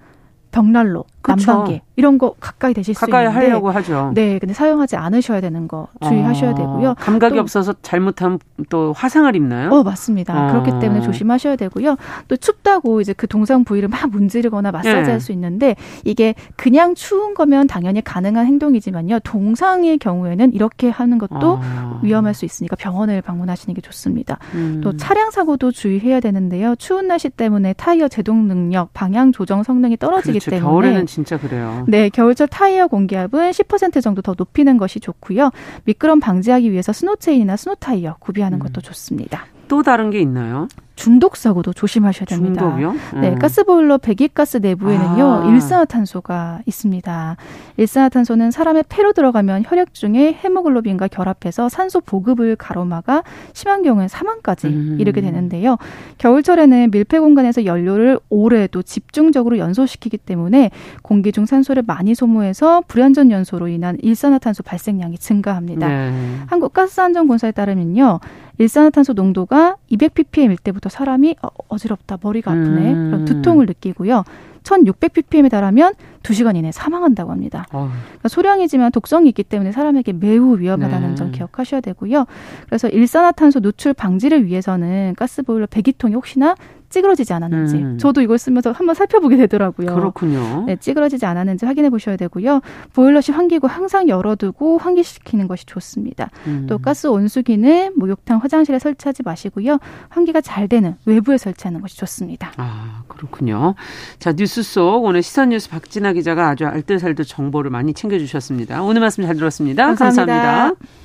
벽난로, 그쵸. 난방기 이런 거 가까이 되실 가까이 수 있는데 하려고 하죠. 네, 근데 사용하지 않으셔야 되는 거 주의하셔야 어, 되고요. 감각이 또, 없어서 잘못하면 또 화상을 입나요? 어, 맞습니다. 어. 그렇기 때문에 조심하셔야 되고요. 또 춥다고 이제 그 동상 부위를 막 문지르거나 마사지할 네. 수 있는데 이게 그냥 추운 거면 당연히 가능한 행동이지만요. 동상의 경우에는 이렇게 하는 것도 어. 위험할 수 있으니까 병원을 방문하시는 게 좋습니다. 음. 또 차량 사고도 주의해야 되는데요. 추운 날씨 때문에 타이어 제동 능력, 방향 조정 성능이 떨어지기 그렇죠. 때문에 겨울에는 진짜 그래요. 네, 겨울철 타이어 공기압은 10% 정도 더 높이는 것이 좋고요. 미끄럼 방지하기 위해서 스노체인이나 스노타이어 구비하는 음. 것도 좋습니다. 또 다른 게 있나요? 중독 사고도 조심하셔야 됩니다. 중독이요? 음. 네, 가스보일러 배기가스 내부에는요 아. 일산화탄소가 있습니다. 일산화탄소는 사람의 폐로 들어가면 혈액 중에 헤모글로빈과 결합해서 산소 보급을 가로막아 심한 경우에 사망까지 음. 이르게 되는데요. 겨울철에는 밀폐 공간에서 연료를 오래 또 집중적으로 연소시키기 때문에 공기 중 산소를 많이 소모해서 불완전 연소로 인한 일산화탄소 발생량이 증가합니다. 네. 한국가스안전공사에 따르면요. 일산화탄소 농도가 200ppm일 때부터 사람이 어, 지럽다 머리가 아프네, 음. 그런 두통을 느끼고요. 1600ppm에 달하면 2시간 이내에 사망한다고 합니다. 어. 그러니까 소량이지만 독성이 있기 때문에 사람에게 매우 위험하다는 네. 점 기억하셔야 되고요. 그래서 일산화탄소 노출 방지를 위해서는 가스보일러 배기통이 혹시나 찌그러지지 않았는지 음. 저도 이걸 쓰면서 한번 살펴보게 되더라고요. 그렇군요. 네, 찌그러지지 않았는지 확인해 보셔야 되고요. 보일러시 환기구 항상 열어두고 환기시키는 것이 좋습니다. 음. 또 가스 온수기는 목욕탕, 화장실에 설치하지 마시고요. 환기가 잘 되는 외부에 설치하는 것이 좋습니다. 아 그렇군요. 자 뉴스 속 오늘 시선 뉴스 박진아 기자가 아주 알뜰살뜰 정보를 많이 챙겨주셨습니다. 오늘 말씀 잘 들었습니다 감사합니다. 감사합니다.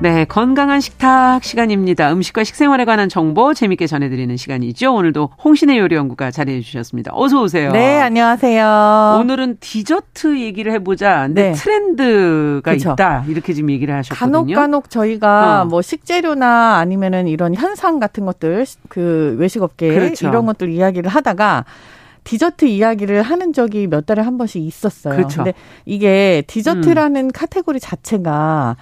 네, 건강한 식탁 시간입니다. 음식과 식생활에 관한 정보 재밌게 전해드리는 시간이죠. 오늘도 홍신의 요리 연구가 자리해 주셨습니다. 어서 오세요. 네, 안녕하세요. 오늘은 디저트 얘기를 해보자. 네. 트렌드가 그쵸. 있다. 이렇게 지금 얘기를 하셨거든요. 간혹 간혹 저희가 어. 뭐 식재료나 아니면은 이런 현상 같은 것들 그 외식업계 그렇죠. 이런 것들 이야기를 하다가 디저트 이야기를 하는 적이 몇 달에 한 번씩 있었어요. 그렇죠. 근데 이게 디저트라는 음. 카테고리 자체가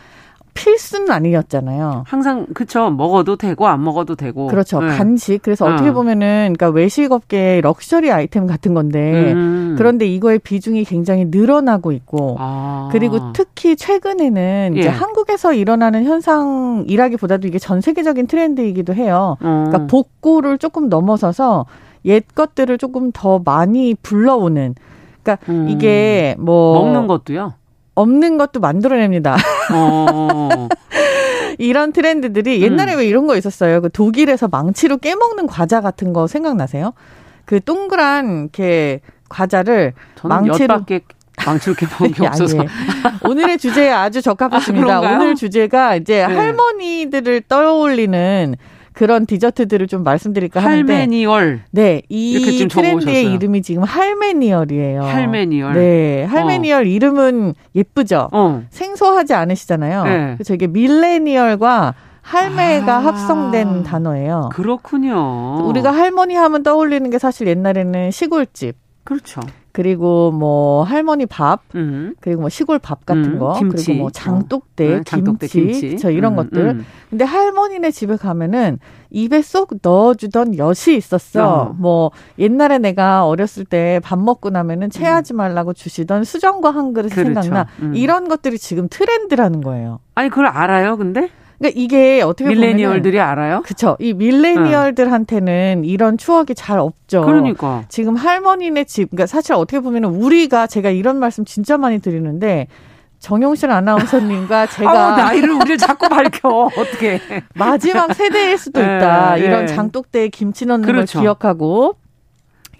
필수는 아니었잖아요. 항상 그쵸 먹어도 되고 안 먹어도 되고 그렇죠 네. 간식 그래서 어. 어떻게 보면은 그러니까 외식업계 럭셔리 아이템 같은 건데 음. 그런데 이거의 비중이 굉장히 늘어나고 있고 아. 그리고 특히 최근에는 예. 이제 한국에서 일어나는 현상이라기보다도 이게 전 세계적인 트렌드이기도 해요. 어. 그러니까 복고를 조금 넘어서서 옛 것들을 조금 더 많이 불러오는 그러니까 음. 이게 뭐 먹는 것도요. 없는 것도 만들어냅니다. 어. [LAUGHS] 이런 트렌드들이 옛날에 음. 왜 이런 거 있었어요? 그 독일에서 망치로 깨먹는 과자 같은 거 생각나세요? 그 동그란 이렇게 과자를 망치로 망치로 깨먹은 게 [LAUGHS] 없어서 오늘의 주제에 아주 적합하십니다. 아, 오늘 주제가 이제 네. 할머니들을 떠올리는 그런 디저트들을 좀 말씀드릴까 하는데 할메니얼. 네, 이 트렌드의 이름이 지금 할메니얼이에요. 할메니얼. 네, 할메니얼 어. 이름은 예쁘죠. 어. 생소하지 않으시잖아요. 네. 그래서 이게 밀레니얼과 할매가 아, 합성된 단어예요. 그렇군요. 우리가 할머니 하면 떠올리는 게 사실 옛날에는 시골집. 그렇죠. 그리고 뭐 할머니 밥, 음. 그리고 뭐 시골 밥 같은 음, 거, 김치. 그리고 뭐 장독대, 어. 장독대 김치, 김치. 저 이런 음, 것들. 음. 근데 할머니네 집에 가면은 입에 쏙 넣어주던 엿이 있었어. 어. 뭐 옛날에 내가 어렸을 때 밥 먹고 나면은 체하지 음. 말라고 주시던 수정과 한 그릇 그렇죠. 생각나. 음. 이런 것들이 지금 트렌드라는 거예요. 아니 그걸 알아요, 근데? 그러니까 이게 어떻게 밀레니얼들이 알아요? 그쵸. 이 밀레니얼들한테는 네. 이런 추억이 잘 없죠. 그러니까 지금 할머니네 집, 그러니까 사실 어떻게 보면은 우리가 제가 이런 말씀 진짜 많이 드리는데 정용실 아나운서님과 [LAUGHS] 제가 아, 나이를 우리를 자꾸 밝혀 [LAUGHS] 어떻게 마지막 세대일 수도 네, 있다. 네, 이런 장독대에 김치 넣는 그렇죠. 걸 기억하고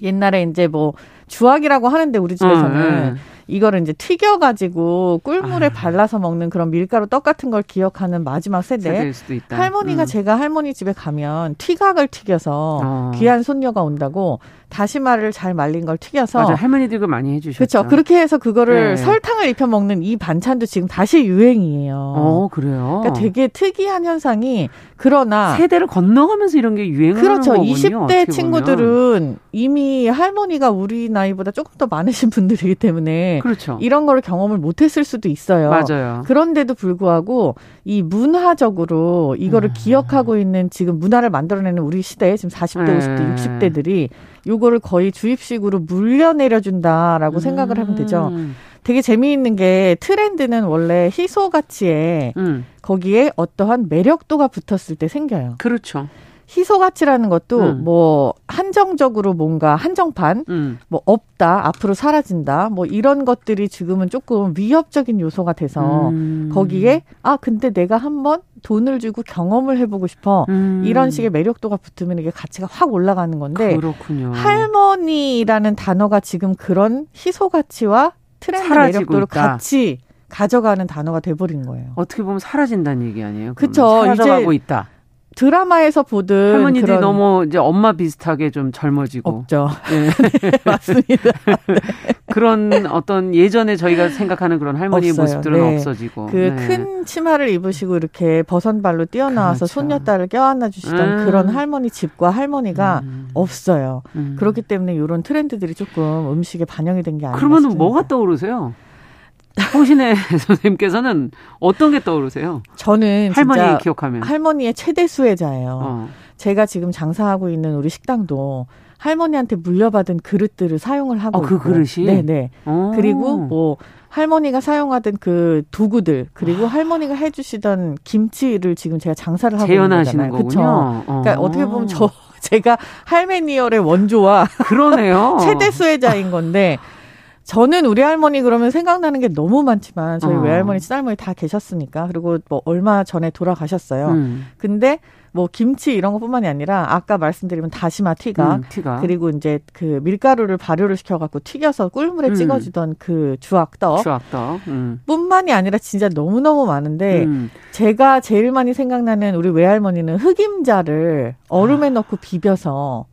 옛날에 이제 뭐 주악이라고 하는데 우리 집에서는. 어, 네. 이거를 이제 튀겨가지고 꿀물에 아. 발라서 먹는 그런 밀가루 떡 같은 걸 기억하는 마지막 세대. 할머니가 음. 제가 할머니 집에 가면 튀각을 튀겨서 어. 귀한 손녀가 온다고 다시마를 잘 말린 걸 튀겨서 맞아 할머니들 그 많이 해주셨죠. 그렇죠. 그렇게 해서 그거를 네. 설탕을 입혀 먹는 이 반찬도 지금 다시 유행이에요. 어 그래요. 그러니까 되게 특이한 현상이 그러나 세대를 건너가면서 이런 게 유행을 그렇죠. 하는 거군요. 20대 친구들은 이미 할머니가 우리 나이보다 조금 더 많으신 분들이기 때문에 그렇죠. 이런 거를 경험을 못했을 수도 있어요. 맞아요. 그런데도 불구하고 이 문화적으로 이거를 음. 기억하고 있는 지금 문화를 만들어내는 우리 시대 지금 40대, 음. 50대, 60대들이 요거를 거의 주입식으로 물려내려 준다라고 음. 생각을 하면 되죠. 되게 재미있는 게 트렌드는 원래 희소 가치에 음. 거기에 어떠한 매력도가 붙었을 때 생겨요. 그렇죠. 희소 가치라는 것도 음. 뭐 한정적으로 뭔가 한정판 음. 뭐 없다 앞으로 사라진다 뭐 이런 것들이 지금은 조금 위협적인 요소가 돼서 음. 거기에 아 근데 내가 한번 돈을 주고 경험을 해보고 싶어 음. 이런 식의 매력도가 붙으면 이게 가치가 확 올라가는 건데 그렇군요. 할머니라는 단어가 지금 그런 희소 가치와 트렌드 매력도를 있다. 같이 가져가는 단어가 돼버린 거예요. 어떻게 보면 사라진다는 얘기 아니에요? 그렇죠. 사라져가고 있다. 드라마에서 보든 할머니들이 그런... 너무 이제 엄마 비슷하게 좀 젊어지고 없죠. 네. 네, [LAUGHS] 맞습니다. 네. [LAUGHS] 그런 어떤 예전에 저희가 생각하는 그런 할머니의 없어요. 모습들은 네. 없어지고 그큰 네. 치마를 입으시고 이렇게 버선 발로 뛰어나와서 그렇죠. 손녀딸을 껴안아 주시던 음. 그런 할머니 집과 할머니가 음. 없어요. 음. 그렇기 때문에 이런 트렌드들이 조금 음식에 반영이 된 게 아니라 그러면 뭐가 떠오르세요? 홍신혜 [LAUGHS] 선생님께서는 어떤 게 떠오르세요? 저는 할머니 기억하면 할머니의 최대 수혜자예요. 어. 제가 지금 장사하고 있는 우리 식당도 할머니한테 물려받은 그릇들을 사용을 하고 어, 그 있고. 그릇이 네네 오. 그리고 뭐 할머니가 사용하던 그 도구들 그리고 아. 할머니가 해주시던 김치를 지금 제가 장사를 하고 있는 거잖아요. 그렇죠. 그러니까 어떻게 보면 저 [LAUGHS] 제가 할매니얼의 원조와 그러네요. [LAUGHS] 최대 수혜자인 건데 저는 우리 할머니 그러면 생각나는 게 너무 많지만 저희 어. 외할머니 친할머니 다 계셨으니까 그리고 뭐 얼마 전에 돌아가셨어요. 음. 근데 뭐 김치 이런 것뿐만이 아니라 아까 말씀드리면 다시마 튀가, 음, 튀가. 그리고 이제 그 밀가루를 발효를 시켜갖고 튀겨서 꿀물에 음. 찍어주던 그 주악떡, 주악떡, 음. 뿐만이 아니라 진짜 너무 너무 많은데 음. 제가 제일 많이 생각나는 우리 외할머니는 흑임자를 얼음에 아. 넣고 비벼서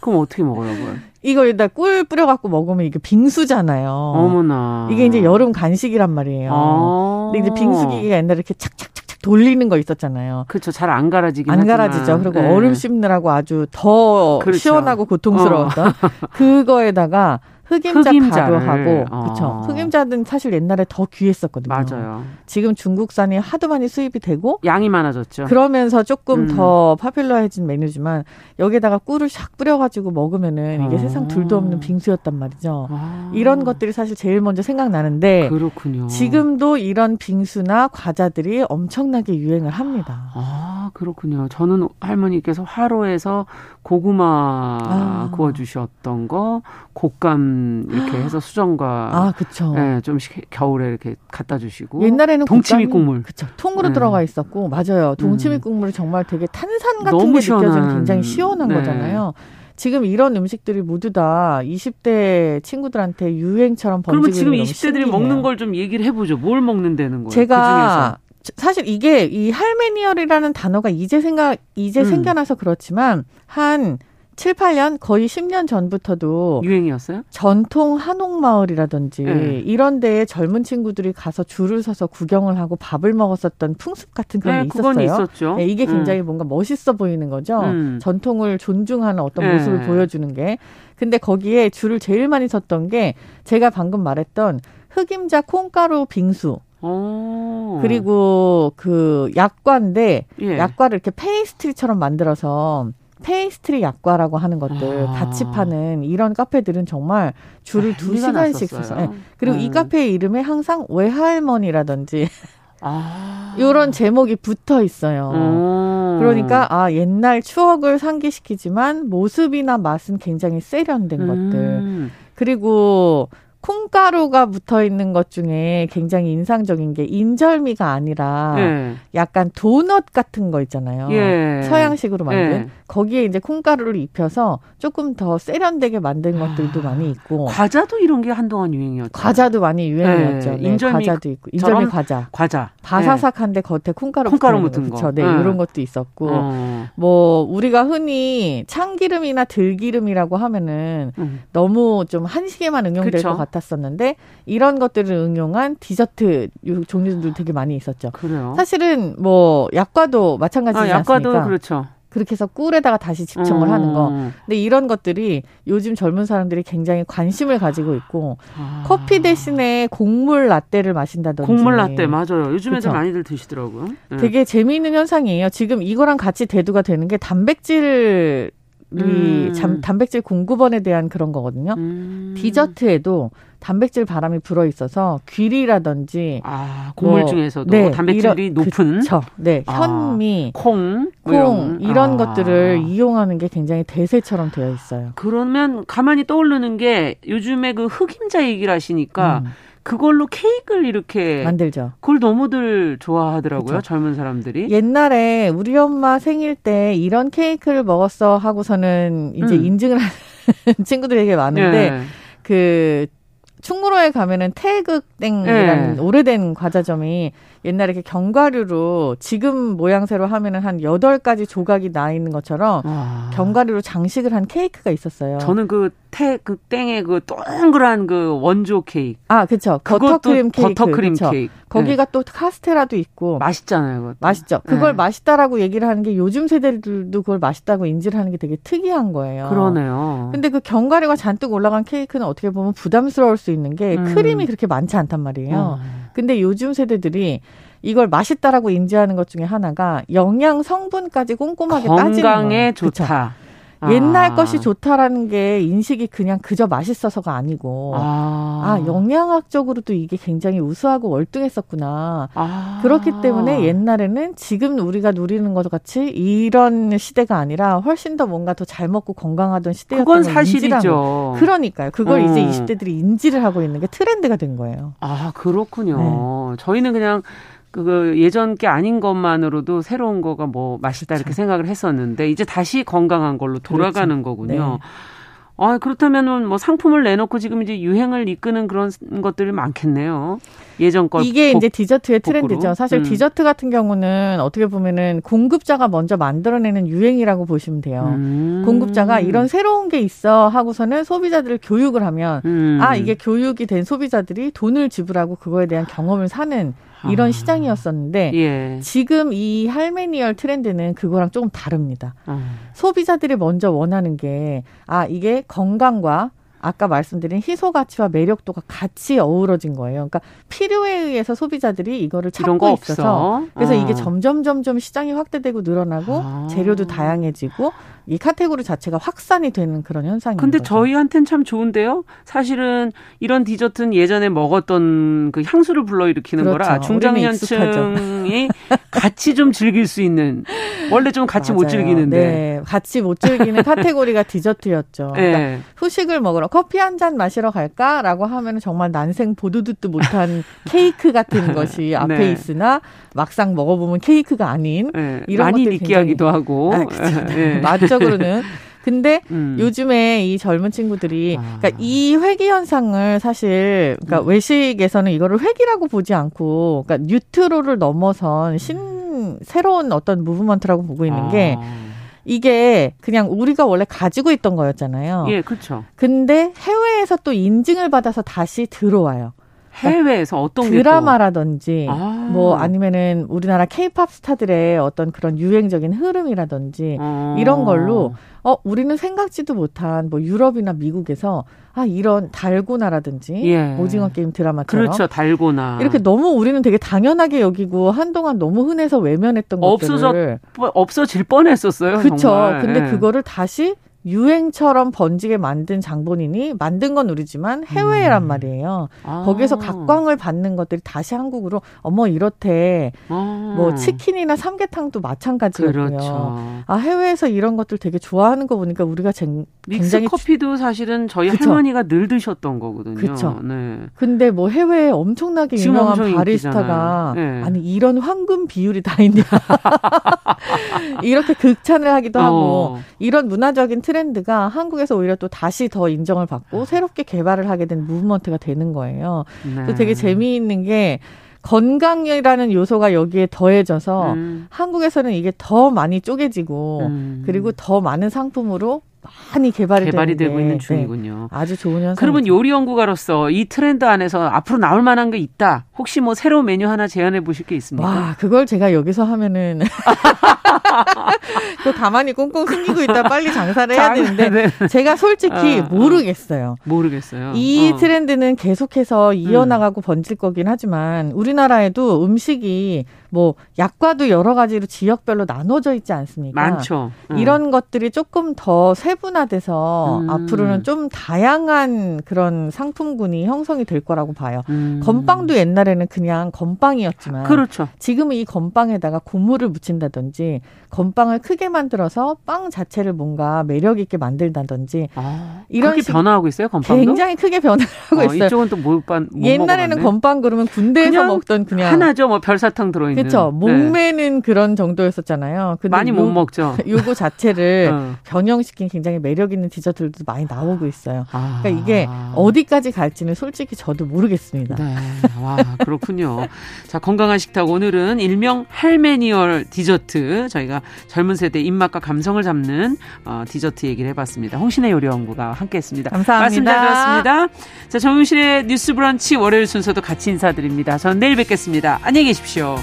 그럼 어떻게 먹으라고요? 이거 일단 꿀 뿌려갖고 먹으면 이게 빙수잖아요. 어머나. 이게 이제 여름 간식이란 말이에요. 아~ 근데 이제 빙수기가 옛날에 이렇게 착착착착 돌리는 거 있었잖아요. 그렇죠. 잘안 가라지긴 안 가라지죠. 그리고 네. 얼음 씹느라고 아주 더 그렇죠. 시원하고 고통스러웠던 어. [LAUGHS] 그거에다가 흑임자 흑임자를. 가루하고 어. 그렇죠. 흑임자는 사실 옛날에 더 귀했었거든요. 맞아요. 지금 중국산이 하도 많이 수입이 되고 양이 많아졌죠. 그러면서 조금 음. 더 파퓰러해진 메뉴지만 여기에다가 꿀을 샥 뿌려가지고 먹으면은 이게 어. 세상 둘도 없는 빙수였단 말이죠. 아. 이런 것들이 사실 제일 먼저 생각나는데 그렇군요. 지금도 이런 빙수나 과자들이 엄청나게 유행을 합니다. 아 그렇군요. 저는 할머니께서 화로에서 고구마 아. 구워주셨던 거 곶감 이렇게 해서 수정과 아 그쵸. 예, 좀 겨울에 이렇게 갖다 주시고 옛날에는 동치미 국물 그쵸 통으로 네. 들어가 있었고 맞아요. 동치미 음. 국물이 정말 되게 탄산 같은 게 느껴지는 굉장히 시원한 네. 거잖아요. 지금 이런 음식들이 모두 다 20대 친구들한테 유행처럼 번지고 그러면 지금 20대들이 먹는 걸 좀 얘기를 해보죠. 뭘 먹는다는 거예요? 제가 그 사실 이게 이 할메니얼이라는 단어가 이제 생각 이제 음. 생겨나서 그렇지만 한 7, 8년 거의 10년 전부터도 유행이었어요? 전통 한옥마을이라든지 네. 이런 데에 젊은 친구들이 가서 줄을 서서 구경을 하고 밥을 먹었었던 풍습 같은 그런 네, 게 있었어요. 있었죠. 네, 이게 음. 굉장히 음. 뭔가 멋있어 보이는 거죠. 음. 전통을 존중하는 어떤 네. 모습을 보여주는 게. 근데 거기에 줄을 제일 많이 섰던 게 제가 방금 말했던 흑임자 콩가루 빙수. 오. 그리고 그 약과인데 예. 약과를 이렇게 페이스트리처럼 만들어서 페이스트리 약과라고 하는 것들 아. 같이 파는 이런 카페들은 정말 줄을 아, 두 시간씩 서서 네. 그리고 음. 이 카페의 이름에 항상 외할머니라든지 [LAUGHS] 아. 이런 제목이 붙어 있어요. 음. 그러니까 아 옛날 추억을 상기시키지만 모습이나 맛은 굉장히 세련된 음. 것들. 그리고 콩가루가 붙어 있는 것 중에 굉장히 인상적인 게 인절미가 아니라 예. 약간 도넛 같은 거 있잖아요. 예. 서양식으로 만든 예. 거기에 이제 콩가루를 입혀서 조금 더 세련되게 만든 것들도 아. 많이 있고 과자도 이런 게 한동안 유행이었죠. 과자도 많이 유행이었죠. 네. 네. 인절미 과자도 있고 인절미 과자. 과자. 바사삭한데 겉에 콩가루 콩가루 묻은 거. 거. 네, 네, 이런 것도 있었고 어. 뭐 우리가 흔히 참기름이나 들기름이라고 하면은 음. 너무 좀 한식에만 응용될 그쵸? 것 같아요. 같았었는데 이런 것들을 응용한 디저트 종류들 되게 많이 있었죠. 그래요. 사실은 뭐 약과도 마찬가지지 아, 약과도 않습니까? 그렇죠. 그렇게 해서 꿀에다가 다시 집청을 음. 하는 거. 근데 이런 것들이 요즘 젊은 사람들이 굉장히 관심을 가지고 있고 아. 커피 대신에 곡물 라떼를 마신다든지. 곡물 라떼 맞아요. 요즘 애들 많이들 드시더라고요. 네. 되게 재미있는 현상이에요. 지금 이거랑 같이 대두가 되는 게 단백질 이 음. 단백질 공급원에 대한 그런 거거든요. 음. 디저트에도 단백질 바람이 불어 있어서 귀리라든지 아, 곡물 뭐, 중에서도 네, 단백질이 이런, 높은 그쵸. 네, 아, 현미, 콩, 콩 이런, 이런 아. 것들을 이용하는 게 굉장히 대세처럼 되어 있어요. 그러면 가만히 떠오르는 게 요즘에 그 흑임자 얘기를 하시니까 음. 그걸로 케이크를 이렇게 만들죠. 그걸 너무들 좋아하더라고요. 그쵸? 젊은 사람들이. 옛날에 우리 엄마 생일 때 이런 케이크를 먹었어 하고서는 이제 음. 인증을 하는 [LAUGHS] 친구들이 되게 많은데 네. 그 충무로에 가면은 태극땡이라는 네. 오래된 과자점이 옛날에 이렇게 견과류로 지금 모양새로 하면은 한 여덟 가지 조각이 나 있는 것처럼 와. 견과류로 장식을 한 케이크가 있었어요. 저는 그 태, 그 땡의 그 동그란 그 원조 케이크. 아, 그쵸. 버터크림 케이크. 버터크림 그쵸? 케이크. 거기가 네. 또 카스테라도 있고. 맛있잖아요, 그것도. 맛있죠. 그걸 네. 맛있다라고 얘기를 하는 게 요즘 세대들도 그걸 맛있다고 인지를 하는 게 되게 특이한 거예요. 그러네요. 근데 그 견과류가 잔뜩 올라간 케이크는 어떻게 보면 부담스러울 수 있는 게 음. 크림이 그렇게 많지 않단 말이에요. 음. 근데 요즘 세대들이 이걸 맛있다라고 인지하는 것 중에 하나가 영양 성분까지 꼼꼼하게 따지는 거예요. 건강에 좋다. 그쵸? 옛날 아. 것이 좋다라는 게 인식이 그냥 그저 맛있어서가 아니고 아, 아 영양학적으로도 이게 굉장히 우수하고 월등했었구나. 아. 그렇기 때문에 옛날에는 지금 우리가 누리는 것 같이 이런 시대가 아니라 훨씬 더 뭔가 더 잘 먹고 건강하던 시대였던 그건 사실이죠. 그러니까요. 그걸 음. 이제 20대들이 인지를 하고 있는 게 트렌드가 된 거예요. 아 그렇군요. 네. 저희는 그냥 그 예전 게 아닌 것만으로도 새로운 거가 뭐 맛있다 그렇죠. 이렇게 생각을 했었는데 이제 다시 건강한 걸로 돌아가는 그렇죠. 거군요. 네. 아, 그렇다면은 뭐 상품을 내놓고 지금 이제 유행을 이끄는 그런 것들이 많겠네요. 예전 것 이게 복, 이제 디저트의. 트렌드죠. 사실 음. 디저트 같은 경우는 어떻게 보면은 공급자가 먼저 만들어내는 유행이라고 보시면 돼요. 음. 공급자가 이런 새로운 게 있어 하고서는 소비자들을 교육을 하면 음. 아 이게 교육이 된 소비자들이 돈을 지불하고 그거에 대한 경험을 사는 이런 아. 시장이었었는데 예. 지금 이 할메니얼 트렌드는 그거랑 조금 다릅니다. 아. 소비자들이 먼저 원하는 게 아 이게 건강과 아까 말씀드린 희소 가치와 매력도가 같이 어우러진 거예요. 그러니까 필요에 의해서 소비자들이 이거를 찾고 있어서 그래서 어. 이게 점점 점점 시장이 확대되고 늘어나고 아. 재료도 다양해지고 이 카테고리 자체가 확산이 되는 그런 현상입니다. 근데 저희한테는 참 좋은데요. 사실은 이런 디저트는 예전에 먹었던 그 향수를 불러일으키는 그렇죠. 거라 중장년층이 [LAUGHS] 같이 좀 즐길 수 있는 원래 좀 같이 맞아요. 못 즐기는데 네, 같이 못 즐기는 카테고리가 디저트였죠. 네. 그러니까 후식을 먹으러 커피 한 잔 마시러 갈까라고 하면 정말 난생 보도 듣도 못한 [LAUGHS] 케이크 같은 것이 앞에 네. 있으나 막상 먹어보면 케이크가 아닌 네. 이런 많이 느끼하기도 하고 아, 네. 맛적 [LAUGHS] [LAUGHS] 으로는 근데 음. 요즘에 이 젊은 친구들이 아. 그러니까 이 회기 현상을 사실 그러니까 음. 외식에서는 이거를 회기라고 보지 않고 그러니까 뉴트로를 넘어선 신 새로운 어떤 무브먼트라고 보고 있는 게 아. 이게 그냥 우리가 원래 가지고 있던 거였잖아요. 예, 그렇죠. 근데 해외에서 또 인증을 받아서 다시 들어와요. 해외에서 어떤 드라마라든지 아. 뭐 아니면은 우리나라 케이팝 스타들의 어떤 그런 유행적인 흐름이라든지 아. 이런 걸로 어 우리는 생각지도 못한 뭐 유럽이나 미국에서 아 이런 달고나라든지 예. 오징어 게임 드라마처럼 그렇죠 달고나 이렇게 너무 우리는 되게 당연하게 여기고 한동안 너무 흔해서 외면했던 없어져, 것들을 없어질 뻔했었어요. 그렇죠. 근데 예. 그거를 다시 유행처럼 번지게 만든 장본인이 만든 건 우리지만 해외란 음. 말이에요. 아. 거기에서 각광을 받는 것들이 다시 한국으로 어머 이렇대. 아. 뭐 치킨이나 삼계탕도 마찬가지였고요. 그렇죠. 아 해외에서 이런 것들 되게 좋아하는 거 보니까 우리가 쟁, 굉장히 커피도 사실은 저희 그쵸? 할머니가 늘 드셨던 거거든요. 그렇죠. 네. 근데 뭐 해외에 엄청나게 유명한 바리스타가 네. 아니 이런 황금 비율이 다 있냐. [LAUGHS] 이렇게 극찬을 하기도 하고 어. 이런 문화적인 트렌드가 한국에서 오히려 또 다시 더 인정을 받고 아. 새롭게 개발을 하게 된 무브먼트가 되는 거예요. 네. 그래서 되게 재미있는 게 건강이라는 요소가 여기에 더해져서 음. 한국에서는 이게 더 많이 쪼개지고 음. 그리고 더 많은 상품으로 많이 개발이, 개발이 되고 있는 네. 중이군요. 네. 아주 좋은 현상. 그러면 요리 연구가로서 이 트렌드 안에서 앞으로 나올 만한 게 있다. 혹시 뭐 새로운 메뉴 하나 제안해 보실 게 있습니까? 와, 그걸 제가 여기서 하면은 [LAUGHS] [LAUGHS] 그 가만히 꽁꽁 숨기고 있다 빨리 장사를 해야 되는데 네. 제가 솔직히 어, 모르겠어요. 모르겠어요. 이 어. 트렌드는 계속해서 이어나가고 음. 번질 거긴 하지만 우리나라에도 음식이 뭐 약과도 여러 가지로 지역별로 나눠져 있지 않습니까? 많죠. 음. 이런 것들이 조금 더 세분화돼서 음. 앞으로는 좀 다양한 그런 상품군이 형성이 될 거라고 봐요. 음. 건빵도 옛날에는 그냥 건빵이었지만 그렇죠. 지금은 이 건빵에다가 고무를 묻힌다든지 건빵을 크게 만들어서 빵 자체를 뭔가 매력 있게 만들다든지 아, 이런 그렇게 변화하고 있어요 건빵도 굉장히 크게 변화하고 어, 있어요. 이쪽은 또못 옛날에는 먹어봤네. 건빵 그러면 군대에서 먹던 그냥 하나죠. 뭐 별사탕 들어있는 그렇죠. 목매는 네. 그런 정도였었잖아요. 근데 많이 요, 못 먹죠. 요거 자체를 [LAUGHS] 어. 변형시킨 굉장히 매력 있는 디저트들도 많이 나오고 있어요. 아. 그러니까 이게 어디까지 갈지는 솔직히 저도 모르겠습니다. 네. 와 그렇군요. 자 건강한 식탁 오늘은 일명 할메니얼 디저트 저희가 젊은 세대 입맛과 감성을 잡는 어, 디저트 얘기를 해봤습니다. 홍신의 요리연구가 함께했습니다. 감사합니다. 말씀 잘 들었습니다. 자 정용실의 뉴스 브런치 월요일 순서도 같이 인사드립니다. 저는 내일 뵙겠습니다. 안녕히 계십시오.